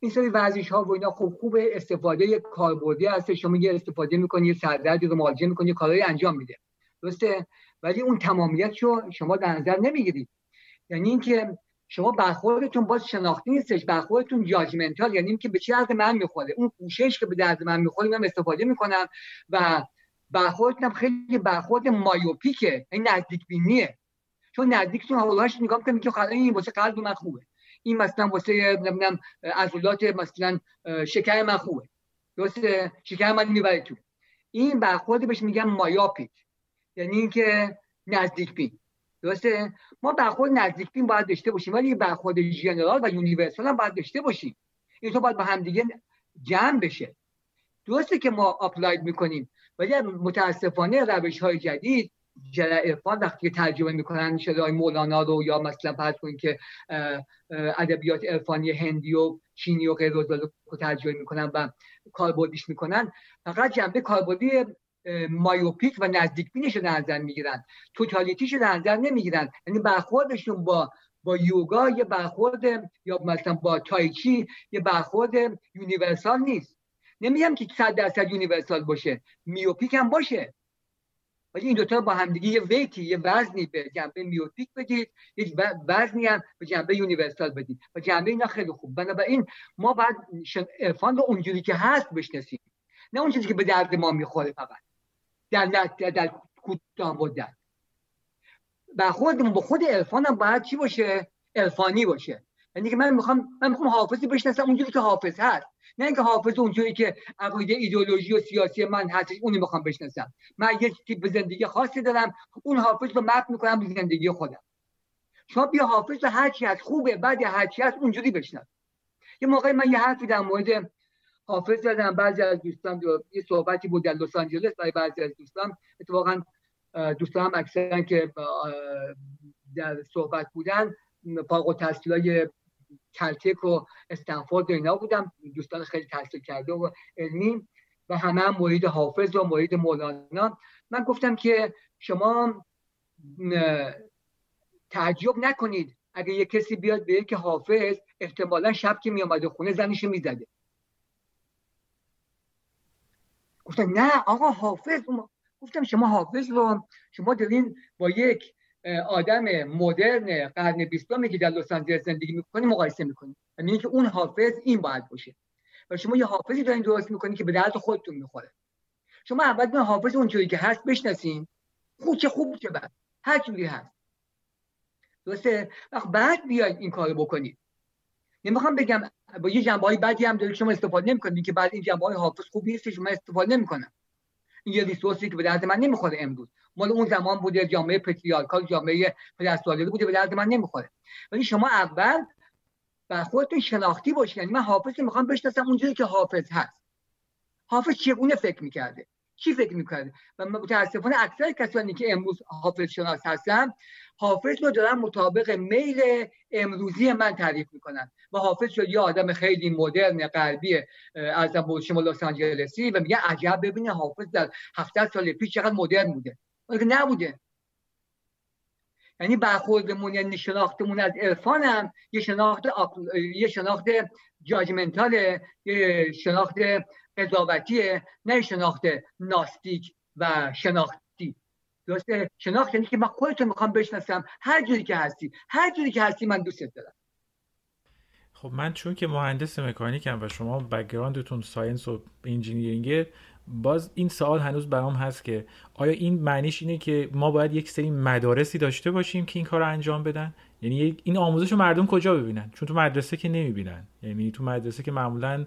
این سری ورزش ها و اینا خوب خوب استفاده کاربردی هست شما یه استفاده می‌کنی یه سردردی رو معالجه می‌کنی یه کارهایی انجام میده. درسته؟ ولی اون تمامیت رو شما در نظر نمی‌گیرید یعنی اینکه شما برخوردتون باز شناختی نیستش برخوردتون جاجمنتال یعنی اینکه به چه درد من می‌خوره. اون پوشش که به درد من می‌خوره من استفاده می‌کنم و برخوردتون خیلی برخورد مایوپیکه. این نزدیک بینیه چون نزدیکتون حوالهاش نگاه می‌کنم که خلاص این واسه قلب من خوبه. این مثلا واسه نمی‌دونم عضلات مثلا شکر من خوبه. درسته؟ شکر من می‌بره تو. این برخورد بهش میگن مایاپیک. یعنی اینکه نزدیک بین. درسته؟ ما برخورد نزدیک بین باید داشته باشیم ولی برخورد ژنرال و یونیورسال هم باید داشته باشیم. این تو باید با همدیگه جمع بشه. درسته که ما اپلاید می‌کنیم ولی متاسفانه روش های جدید جلع ارفان وقتی ترجمه می‌کنن شده مولانا رو یا مثلا فرض کنید که ادبیات عرفانی هندی و چینی و غیر رو ترجمه می‌کنن و کاربردیش می‌کنن فقط جنبه کاربردی myopic و نزدیک بینش رو نظر می‌گیرن. totality ش رو نظر نمی‌گیرن. یعنی برخوردشون با با یوگا یه برخورد یا مثلا با تایچی یه برخورد universal نیست. نمیگم که صد درصد universal باشه myopic هم باشه. ولی این دوتا با همدیگه یه weight ی یه وزنی به جنبه myopic بدید یک وزنی هم به جنبه یونیورسال بدید. و جنبه اینا خیلی خوب. بنابراین ما باید عرفان رو اونجوری که هست بشناسیم. نه اون که به درد ما می‌خوره فقط. در در, در کوتاه مدت. خودمون با خود عرفان هم باید چی باشه؟ عرفانی باشه. یعنی که من می‌خوام من می‌خوام حافظی بشناسم اونجوری که حافظ هست. نه اینکه حافظ اونجوری که عقیده ایدئولوژی و سیاسی من هستش اونی می‌خوام بشناسم. من یه تیپ زندگی خاصی دارم اون حافظ رو مپ می‌کنم به زندگی خودم. شما بیا حافظ رو هر چی از خوبه بعد هر چی هست اونجوری بشناس. یه موقعی من یه حرفی در مورد حافظ زدم. بعضی از دوستان یه صحبتی بود در لس آنجلس برای بعضی از دوستان اتفاقا دوستان هم اکثرا که در صحبت بودن فارغ التحصیلای کلتک و استنفورد اینا بودم. دوستان خیلی تحصیل کرده و علمی و همه هم حافظ و مورید مولانا. من گفتم که شما تعجب نکنید اگه یه کسی بیاد به که حافظ احتمالا شب که میامده خونه زنش می‌زده. گفتم نه آقا حافظ گفتم شما حافظ رو شما دارین با یک آدم مدرن قرن بیستمی که در لس آنجلس زندگی می‌کنی مقایسه می‌کنی یعنی که اون حافظ این باید باشه. و شما یه حافظی دارین درست می‌کنی که به درد خودتون می‌خوره. شما اول به حافظ اونجوری که هست بشناسین. خوب چه خوب چه بد. هر جوری هست. درسته؟ وقت بعد بیاید این کارو بکنید. نمی‌خوام بگم با یه جنبه های بدی هم دارید شما استفاده نمی‌کنید که بعد این جنبه های حافظ خوبی نیست من استفاده نمی‌کنم این یه ریسورسی که به درد من نمی‌خوره امروز. مال اون زمان بوده جامعه پتریارکال جامعه پدرسوالی بوده به درد من نمی‌خوره. ولی شما اول بر خودتون شناختی باشید یعنی من حافظ می‌خوام بشناسم اونجوری که حافظ هست. حافظ چگونه فکر می‌کرده؟ چی فکر می‌کرده؟ و متاسفانه اکثر کسانی که امروز حافظ شناس هستن حافظ رو دارن مطابق میل امروزی من تعریف می‌کنن. و حافظ شد یه آدم خیلی مدرن غربی از شما لس آنجلسی و میگه عجب ببینه حافظ در 700 سال پیش چقدر مدرن بوده. نبوده. یعنی برخوردمون یعنی شناختمون از عرفان هم یه شناخت یه شناخت judgmental یه شناخت قضاوتیه نه شناخت gnostic و شناختی. درسته؟ شناخت یعنی که من خودتون می‌خوام بشناسم. هر جوری که هستی هر جوری که هستی من دوستت دارم. خب من چون که مهندس مکانیکم و شما background تون science و engineering باز این سوال هنوز برام هست که آیا این معنیش اینه که ما باید یک سری مدارسی داشته باشیم که این کار رو انجام بدن؟ یعنی این آموزش رو مردم کجا ببینن؟ چون تو مدرسه که نمی‌بینن. یعنی تو مدرسه که معمولا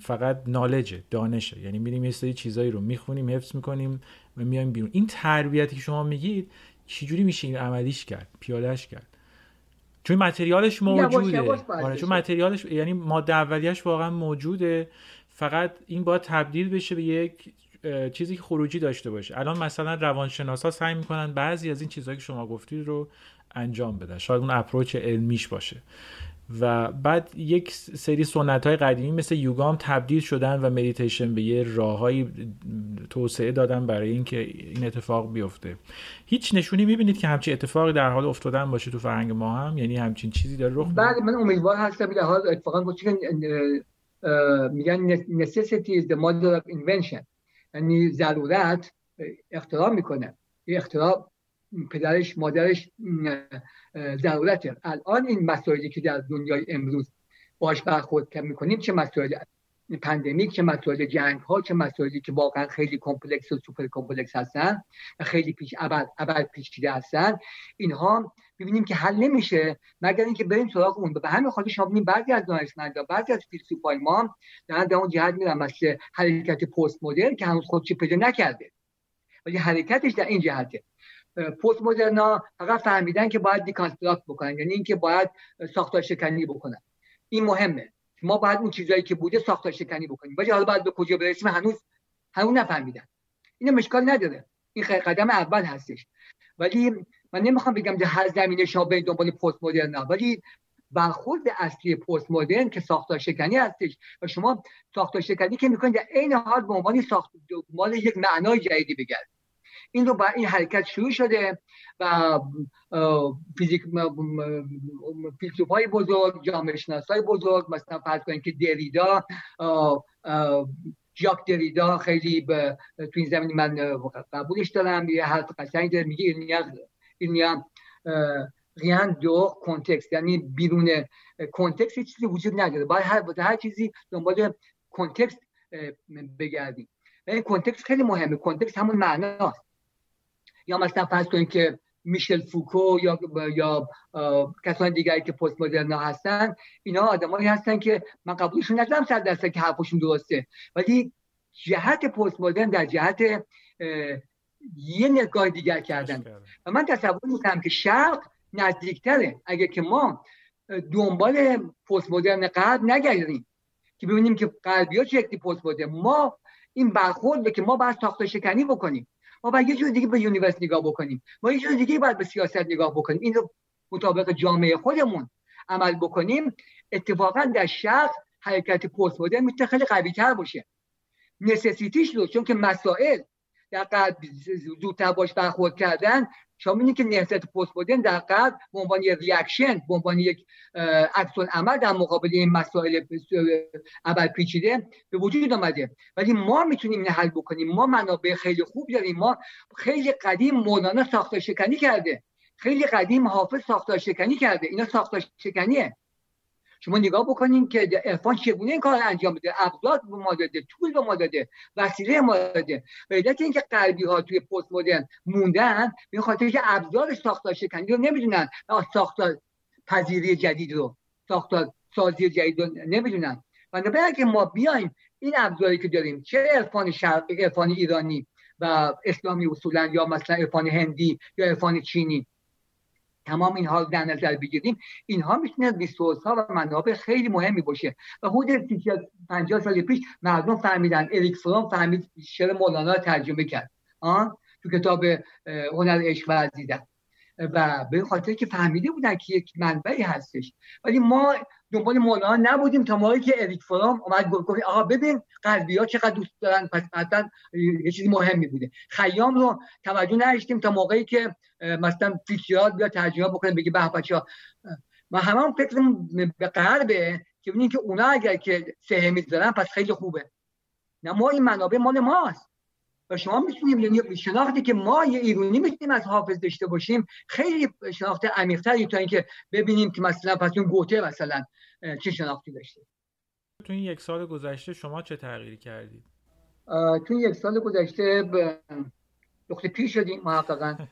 فقط نالجه دانشه. یعنی میریم یه سری چیزایی رو می‌خونیم حفظ می‌کنیم و میایم بیرون. این تربیتی که شما میگید چجوری میشه این عملیش کرد پیادهش کرد؟ چون متریالش موجوده. آره چون متریالش یعنی ماده اولیش واقعا موجوده. فقط این باید تبدیل بشه به یک چیزی که خروجی داشته باشه. الان مثلا روانشناسا سعی می‌کنن بعضی از این چیزهایی که شما گفتید رو انجام بدن. شاید اون approach علمیش باشه. و بعد یک سری سنت های قدیمی مثل یوگام تبدیل شدن و مدیتیشن به یه راههایی توسعه دادن برای اینکه این اتفاق بیفته. هیچ نشونی می‌بینید که همچین اتفاقی در حال افتادن باشه تو فرهنگ ما هم؟ یعنی همچین چیزی داره رخ بعد من امیدوار هستم در حال اتفاقا میگن necessity is the mother of invention. یعنی ضرورت اختراع می‌کنه. اختراع پدرش مادرش ضرورته. الان این مسائلی که در دنیای امروز باش برخورد می‌کنیم چه مسائلی pandemic چه مسائل جنگ ها چه مسائلی که واقعا خیلی complex و super complex هستن خیلی پیش ابد پیچیده هستن اینها ببینیم که حل نمیشه. مگر اینکه بریم سراغ اون به همین خاطر شما ببینیم بعضی از دانشمندا بعضی از فیلسوفای ما دارن در اون جهت میرن مثل حرکت پست مدرن که هنوز خودش پیدا نکرده. ولی حرکتش در این جهته. پست مدرنا فقط فهمیدن که باید دیکانستراکت بکنن یعنی اینکه باید ساختار شکنی بکنن. این مهمه. ما باید اون چیزایی که بوده ساختار شکنی بکنیم. ولی حالا باید به کجا برسیم؟ هنوز هنوز نفهمیدن. این مشکل نداره. این قدم اول هستش. ولی من نمی‌خوام بگم در هر زمینه شما به دنبال پست مدرن ولی برخورد اصلی پست مدرن که ساختار شکنی هستش و شما ساختار شکنی که می‌کنید در عین حال به عنوان ساخت مال یک معنای جدیدی بگرد. این رو با این حرکت شروع شده و فیزیک فیلسوف های بزرگ جامعه شناس های بزرگ مثلا فرض کنید که دریدا جاک دریدا خیلی به تو این زمین من قبولش دارم یه حرف قشنگی داره میگه این ریان دو کنتکست یعنی بیرون کنتکست چیزی وجود نداره. باید هر هر چیزی دنبال کنتکست بگردیم. این کنتکست خیلی مهمه. کنتکست همون معناست. یا مثلا فرض کنید که میشل فوکو یا یا کسان دیگری که پست مدرن هستن اینا آدمایی هستن که من قبولشون ندارم صد درصد که حرفشون درسته. ولی جهت پست مدرن در جهت یه نگاه دیگر کردن. و من تصور می‌کنم که شرق نزدیکتره. اگر که ما دنبال پست مدرن غرب نگردیم که ببینیم که غربی ها چه پست مدرن ما این برخورد به که ما باید ساخت شکنی بکنیم. ما باید یه جور دیگه به universe نگاه بکنیم. ما یه جور دیگه باید به سیاست نگاه بکنیم. این رو مطابق جامعه خودمون عمل بکنیم. اتفاقا در شرق حرکت پست مدرن می‌تونه خیلی قوی تر باشه. necessity ش رو چون که مسائل در غرب زودتر باش برخورد کردن شما می‌بینید که نهضت پست مدرن در غرب به عنوان یک reaction به عنوان یک عکس‌العمل در مقابل این مسائل اول پیچیده به وجود آمده. ولی ما می‌تونیم این حل بکنیم. ما منابع خیلی خوب داریم. ما خیلی قدیم مولانا ساختار شکنی کرده. خیلی قدیم حافظ ساختار شکنی کرده. اینا ساختار شکنیه شما نگاه بکنین که عرفان چگونه این کار انجام بده ابزار به ما داده طول به ما داده وسیله ما داده به علت اینکه غربی ها توی پست مدرن موندن به خاطر که ابزار ساختار شکنی رو نمی‌دونن ساختار پذیری جدید رو ساختار سازی جدید رو نمی‌دونن. و که ما بیایم این ابزاری که داریم چه عرفان شرقی عرفان ایرانی و اسلامی اصولا یا مثلا عرفان هندی یا عرفان چینی تمام اینها در نظر بگیریم اینها می‌تونه ریسورس ها و منابع خیلی مهمی باشه. و حدود 50 سال پیش مردم فهمیدن اریک فروم فهمید شعر مولانا ترجمه کرد. آن تو کتاب هنر عشق و عزیزت و به خاطر که فهمیده بودن که یک منبعی هستش. ولی ما دنبال مولانا نبودیم تا موقعی که اریک فرام اومد گفت آقا ببین ها چقدر دوست دارن پس مثلا یه چیزی مهمی بوده. خیام رو توجه نداشتیم تا موقعی که مثلا فیچیال بیا ترجمه بکنه بگه به بچا ما همون فکر به غربه که ببینیم که اونا اگر که سهمی دارن پس خیلی خوبه. نه ما این منابع مال ماست. و شما می‌تونیم یعنی شناختی که ما یه ایرانی می‌تونیم از حافظ داشته باشیم خیلی شناخت عمیق‌تری تا اینکه ببینیم که مثلا پس اون گوته مثلا چه شناختی داشته. تو این یک سال گذشته شما چه تغییری کردید؟ تو این یک سال گذشته نقطه پیش شدیم محققا.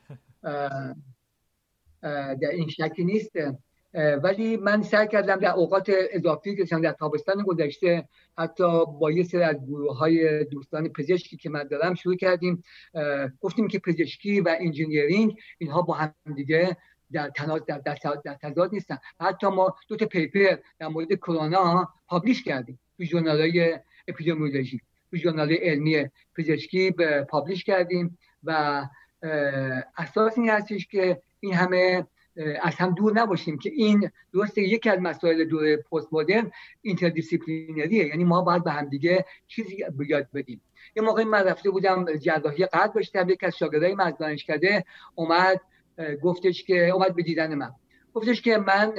در این شکی نیست. ولی من سعی کردم در اوقات اضافی که در تابستان گذشته حتی با یه سری از گروه های دوستان پزشکی که من دارم شروع کردیم گفتیم که پزشکی و انجینیرینگ اینها با هم دیگه در تناز در, در, در تضاد نیستن. حتی ما دو تا paper در مورد کرونا publish کردیم تو ژورنال های اپیدمیولوژی. تو ژورنال علمی پزشکی publish کردیم و اساس این هستش که این همه از هم دور نباشیم که این درسته یکی از مسائل دور پست مدرن interdisciplinary ه. یعنی ما باید به هم دیگه چیزی یاد بدیم. یه موقعی من رفته بودم جراحی قلب داشتم. یک از شاگردای من دانشکده اومد گفتش که اومد به دیدن من. گفتش که من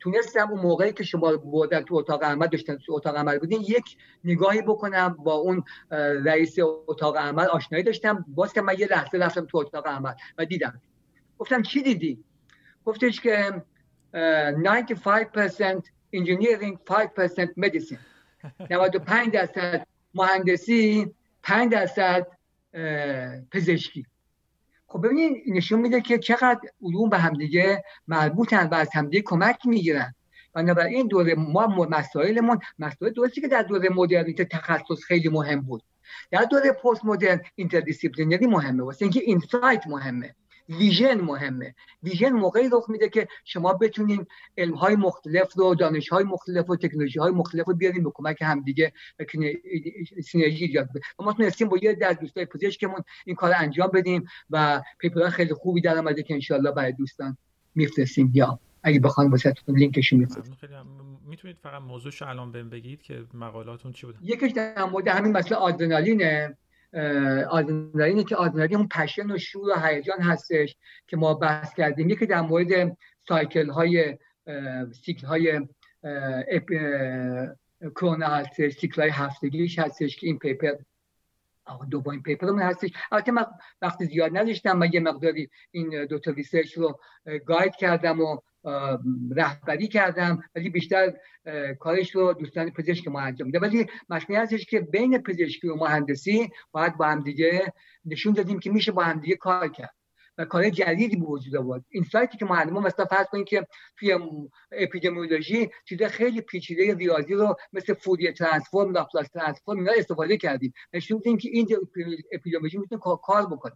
تونستم اون موقعی که شما بودن تو اتاق عمل داشتن تو اتاق عمل بودین یک نگاهی بکنم با اون رئیس اتاق عمل آشنایی داشتم. باز که من یه لحظه رفتم تو اتاق عمل و دیدم. گفتم چی دیدی؟ گفتش که 95% engineering 5% medicine 95 درصد مهندسی 5 درصد پزشکی. خب ببینید نشون میده که چقدر علوم به همدیگه مربوطن و از همدیگه کمک می‌گیرن. بنابراین دوره ما مسائلمون مسائل درستی که در دوره مدرنیته تخصص خیلی مهم بود. در دوره پست مدرن interdisciplinary مهمه. واسه اینکه insight مهمه. vision مهمه. vision موقعی رخ میده که شما بتونین علم های مختلف رو دانش های مختلف و تکنولوژی های مختلف رو بیاریم به کمک همدیگه سینرژی ایجاد کنیم ما تونستیم با یه در دوستای پزشکمون این کار انجام بدیم و پیپرهای خیلی خوبی در آمده که انشالله برای دوستان میفرستیم. یا اگه بخوان واسهتون لینکشون میفرستیم. می‌تونید فقط موضوعش الان بهم بگید که مقالاتون چی بوده یکیش در مورد همین مسئله آدرنالینه. آدرنالینه که آدرنالین اون پشن و شور و هیجان هستش که ما بحث کردیم. یکی در مورد سایکل های سیکل های کرونا هستش cycle های هفتگیش هستش که این paper دومین paper مون هستش. البته من وقتی زیاد نداشتم من یه مقداری این دو تا research رو guide کردم و رهبری کردم ولی بیشتر کارش رو دوستان پزشک ما انجام میده ولی مسئله هستش که بین پزشکی و مهندسی باید با هم دیگه نشون دادیم که میشه با هم دیگه کار کرد و کار جدیدی به وجود آورد. این سایتی که ما مثلا فرض کنیم که توی اپیدمیولوژی چیز خیلی پیچیده ریاضی رو مثل Fourier transform Laplace transform اینا استفاده کردیم. نشون دادیم که این اپیدمیولوژی می‌تونه کار بکنه.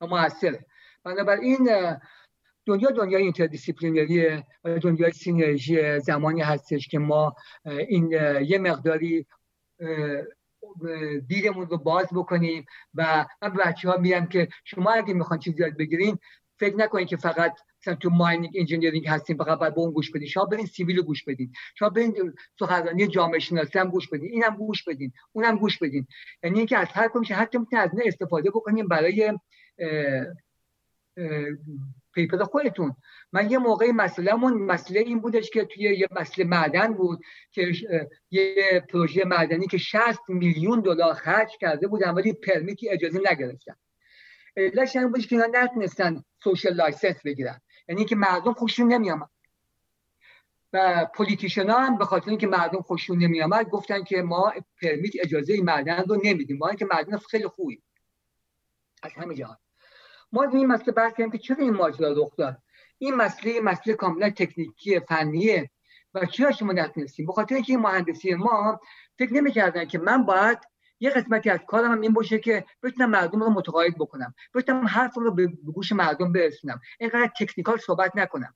و موثره بنابراین دنیا دنیای interdisciplinary ه و دنیای synergy زمانی هستش که ما این یه مقداری دیدمون رو باز بکنیم و من به بچه ها میگم که شما اگه می‌خوان چیزی یاد بگیرین فکر نکنید که فقط مثلا تو mining engineering هستیم فقط باید به اون گوش بدین. شما برین civil رو گوش بدین. شما برین سخنرانی جامعه شناسی هم گوش بدین. اینم گوش بدین. اونم گوش بدین. یعنی اینکه از هر کدومش حتی می‌تونید از استفاده بکنیم برای paper خودتون. من یه موقعی مسئلهمون مسئله این بودش که توی یه مسئله معدن بود که یه پروژه معدنی که 60 میلیون دلار خرج کرده بودن ولی permit ی اجازه نگرفتن. علتش این بودش که نتونستن social license بگیرن. یعنی که مردم خوششون نمیامد و politician هم به خاطر اینکه مردم خوششون نمیامد گفتن که ما permit اجازه معدن رو نمیدیم. ما اینکه معدن خیلی خوبی. از همه جهان. ما این مسئله بحث کردیم که چرا این ماجرا رخ داد؟ این مسئله مسئله کاملا تکنیکی فنیه. و چرا شما نتونستیم؟ به خاطر اینکه این مهندسی ما فکر نمی‌کردن که من باید یه قسمتی از کارم هم این باشه که بتونم مردم رو متقاعد بکنم. بتونم حرف رو به گوش مردم برسونم. اینقدر تکنیکال صحبت نکنم.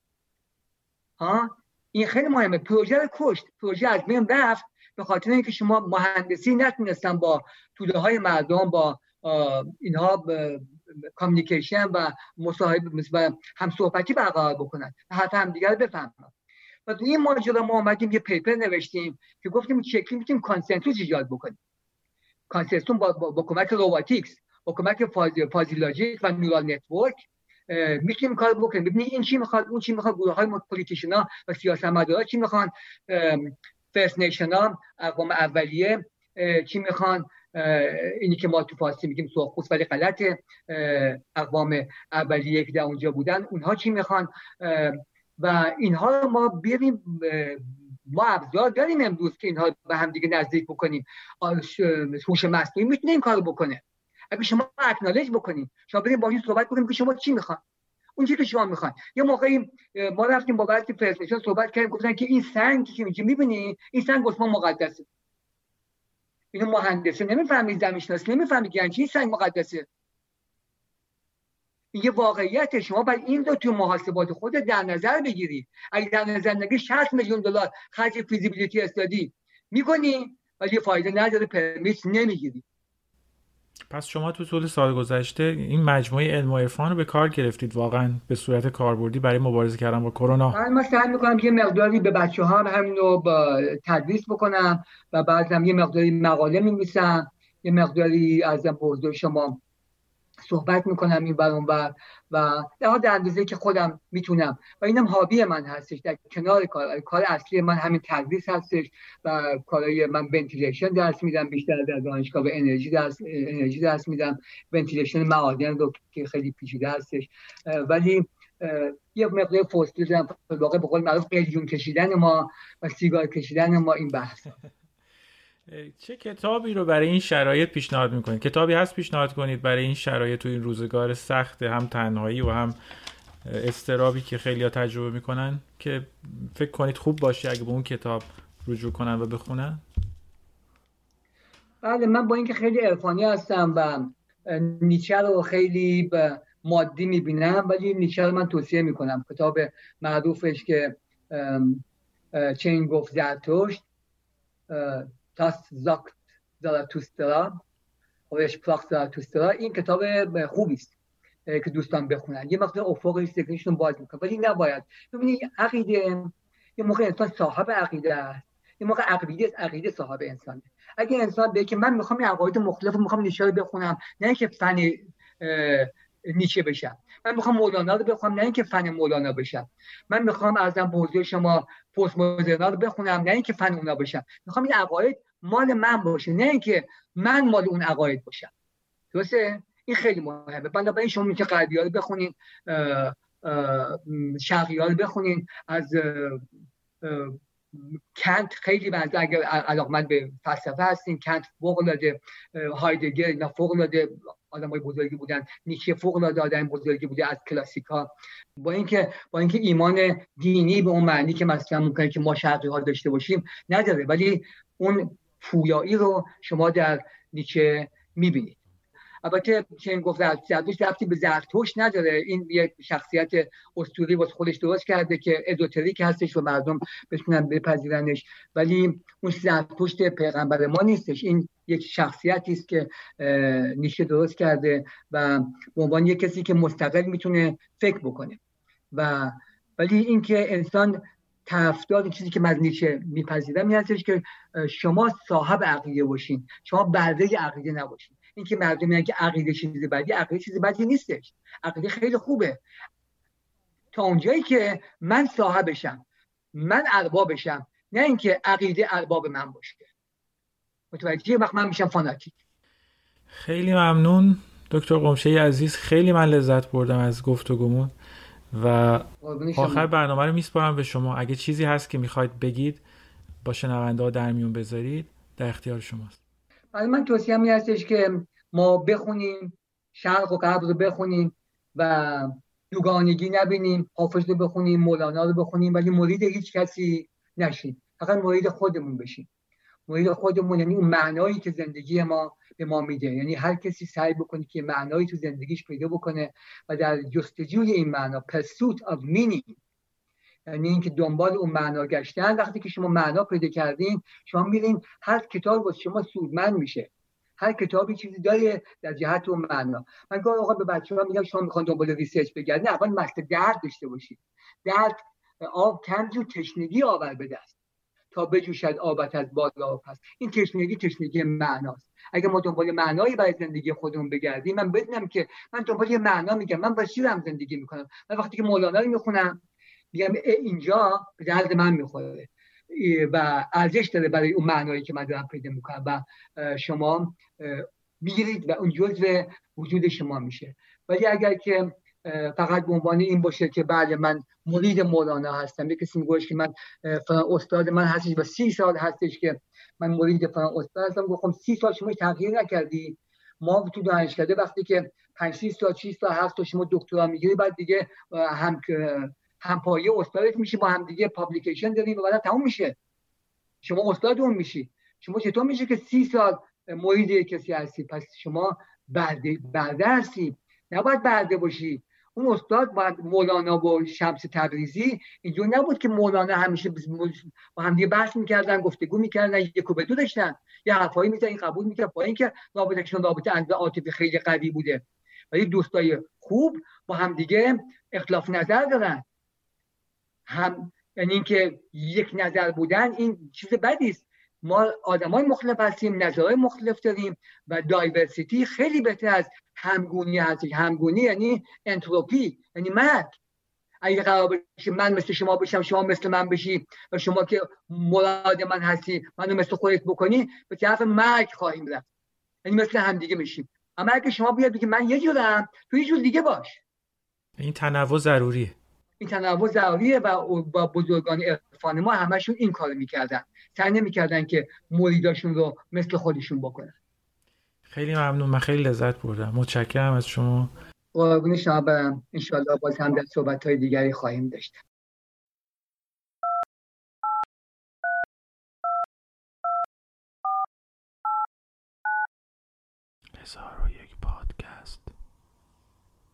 ها؟ این خیلی مهمه. پروژه رو کشت. پروژه از بین رفت. به خاطر اینکه شما مهندسی نتونستن با توده های مردم با اینها کامیکیشن و مصاحبه و هم صحبتی برقرار بکنن و حتی هم دیگر بفهمن. و این ماجرا ما آمدیم یه پیپر نوشتیم که گفتیم شکلی می‌تونیم کانسنسوس ایجاد بکنیم. consensus با, با, با کمک robotics با کمک fuzzy و neural network می‌تونیم کار بکنیم. ببینید این چی می‌خواد؟ اون چی می‌خواد؟ گروه های politician ها و سیاستمدارا چی می‌خوان؟ First Nation ها اقوام اولیه چی می‌خوان؟ اینی که ما تو فارسی میگیم سرخپوست ولی غلط اقوام اولیه که در اونجا بودن اونها چی می‌خوان؟ و اینها رو ما بیاریم ما ابزار داریم امروز که اینها به هم دیگه نزدیک بکنیم. هوش مصنوعی می‌تونه این کارو بکنه. اگه شما اکنالج بکنیم شما بریم با صحبت کنیم که شما چی می‌خوان؟ اون که شما می‌خوان. یه موقعی ما رفتیم با بعضی پرزنتیشن صحبت کردیم گفتن که این سنگ که می‌بینی؟ این سنگ عثمان مقدسه. اینو مهندسه نمی‌فهمی زمین شناسی نمی‌فهمی چی سنگ مقدسه این یه واقعیت شما باید این رو تو محاسبات خود در نظر بگیری. اگه در نظر نگیری 60 میلیون دلار خرج فیزیبیلیتی استادی می‌کنی ولی فایده نداره پرمیت نمی‌گیری. پس شما تو طول سال گذشته این مجموعه علم و عرفان رو به کار گرفتید واقعا به صورت کاربردی برای مبارزه کردن با کرونا. من سعی می‌کنم یه مقداری به بچه ها هم همین رو تدریس بکنم و هم یه مقداری مقاله میمیسم یه مقداری از بزرگ شما صحبت می‌کنم این بر و و در اندازه که خودم می‌تونم. و اینم هابی من هستش در کنار کار کار اصلی من همین تدریس هستش و کارهای من ونتیلیشن درس میدم بیشتر در دانشگاه و انرژی درس انرژی درس میدم. ونتیلیشن معادن رو که خیلی پیچیده هستش. ولی یه مقدار فوستی واقع به قول معروف قلیون کشیدن ما و سیگار کشیدن ما این بحث چه کتابی رو برای این شرایط پیشنهاد می‌کنید؟ کتابی هست پیشنهاد کنید برای این شرایط تو این روزگار سخت هم تنهایی و هم استرابی که خیلی ها تجربه می‌کنن که فکر کنید خوب باشه اگه به اون کتاب رجوع کنن و بخونن؟ بله من با اینکه خیلی عرفانی هستم و نیچه رو خیلی مادی می‌بینم ولی نیچه رو من توصیه می‌کنم. کتاب معروفش که چین گفت زرتشت تاس زاکت زاراتوسترا خودش پلاخ زاراتوسترا این کتاب خوبی است که دوستان بخونن یه مقدار افق ذهنشون باز می‌کنه ولی نباید ببینید عقیده یه موقع انسان صاحب عقیده است یه موقع عقیده عقیده صاحب انسانه اگه انسان به که من می‌خوام این عقاید مختلف می‌خوام نیچه رو بخونم نه اینکه فن نیچه بشم من می‌خوام مولانا رو بخونم نه اینکه فن مولانا بشم من می‌خوام ازم به شما پست مدرنا رو بخونم نه اینکه فن اونا بشم می‌خوام این عقاید مال من باشه نه اینکه من مال اون عقاید باشم. درسته؟ این خیلی مهمه. بنابراین شما میشه غربی رو بخونین شرقی رو بخونین. از کنت خیلی بنده اگر علاقمند به فلسفه هستین کنت فوق العاده هایدگر اینا فوق العاده آدم های بزرگی بودن. نیچه فوق العاده آدم بزرگی بوده از کلاسیکا. با اینکه با اینکه ایمان دینی به اون معنی که مثلا ممکنه که ما شرقی ها داشته باشیم نداره. ولی اون پویایی رو شما در نیچه می‌بینید. البته چه گفت زرتوش رفتی به زرتوش نداره. این یک شخصیت اسطوری واسه خودش درست کرده که ازوتریک هستش و مردم بتونن بپذیرنش. ولی اون زرتشت پیغمبر ما نیستش. این یک شخصیتی است که نیشه درست کرده و به عنوان یک کسی که مستقل می‌تونه فکر بکنه. و ولی اینکه انسان طرفدار چیزی که من نیچه میپذیرم این هستش که شما صاحب عقیده باشین. شما برده عقیده نباشین. اینکه مردم میگن که عقیده چیزی بدی عقیده چیزی بدی نیستش. عقیده خیلی خوبه. تا اونجایی که من صاحبشم من اربابشم نه اینکه عقیده ارباب من باشه. متوجه وقت من میشم فاناتیک. خیلی ممنون. دکتر قمشه عزیز خیلی من لذت بردم از گفتگومون و آخر برنامه رو میسپارم به شما. اگه چیزی هست که می‌خواید بگید با شنونده ها در میون بذارید در اختیار شماست. برای من توصیه می هستش که ما بخونیم شرق و غرب رو بخونیم و دوگانگی نبینیم حافظ رو بخونیم مولانا رو بخونیم ولی مرید هیچ کسی نشیم. فقط مرید خودمون بشیم. مرید خودمون یعنی اون معنایی که زندگی ما به ما میده. یعنی هر کسی سعی بکنه که معنایی تو زندگیش پیدا بکنه و در جستجوی این معنا pursuit of meaning یعنی اینکه دنبال اون معنا گشتن وقتی که شما معنا پیدا کردین شما میرین هر کتاب واسه شما سودمند میشه. هر کتابی چیزی داره در جهت اون معنا. من گاهی اوقات به بچه‌ها میگم شما می‌خوان دنبال research بگردین. اول مست درد داشته باشید درد آب کم جو تشنگی آور به دست. تا بجوشد آبت از بالا و پست. این تشنگی تشنگی معناست. اگه ما دنبال معنایی برای زندگی خودمون بگردیم من بدونم که من دنبال یه معنا میگم. من با زندگی می‌کنم؟ من وقتی که مولانا رو می‌خونم میگم اینجا به درد من می‌خوره. و ارزش داره برای اون معنایی که من دارم پیدا می‌کنم و شما می‌گیرید و اون جزء وجود شما میشه. ولی اگر که فقط به عنوان این باشه که بله من مرید مولانا هستم یک کسی میگوش که من استاد من هستش و سی سال هستش که من مرید فلان استاد هستم گفتم سی سال شما تغییر نکردی. ما تو دانشکده وقتی که 5 6 سال 6 سال 7 سال شما دکترا می‌گیری بعد دیگه هم همپایه استادت میشی با هم دیگه پابلیکیشن داریم و بعد تموم میشه. شما استاد اون میشی. شما چطور میشه که سی سال مرید کسی هستی؟ پس شما برده برده هستی. نباید برده باشی. اون استاد باید مولانا و شمس تبریزی اینجور نبود که مولانا همیشه با هم دیگه بحث می‌کردن گفتگو می‌کردن یک به دو داشتن. یه حرفایی این قبول می‌کرد. با اینکه رابطهشون رابطه اندازه عاطفی خیلی قوی بوده. ولی دوستای خوب با هم دیگه اختلاف نظر دارن. هم یعنی اینکه یک نظر بودن این چیز بدی است. ما آدمای مختلف هستیم نظرهای مختلف داریم و دایورسیتی خیلی بهتر از همگونی هست. همگونی یعنی انتروپی یعنی مرگ. اگه قرار بشه من مثل شما بشم شما مثل من بشی و شما که مراد من هستی منو مثل خودت بکنی به طرف مرگ خواهیم رفت. یعنی مثل هم دیگه میشیم. اما اگه شما بیاد بگی من یه جورم تو یه جور دیگه باش. این تنوع ضروریه. این تنوع ضروریه و با بزرگان عرفان ما همشون این کار می‌کردن. سعی نمی‌کردن که مریداشون رو مثل خودشون بکنن. خیلی ممنون. من خیلی لذت بردم. متشکرم از شما. قربون شما برم. انشالله باز هم در صحبت های دیگری خواهیم داشت.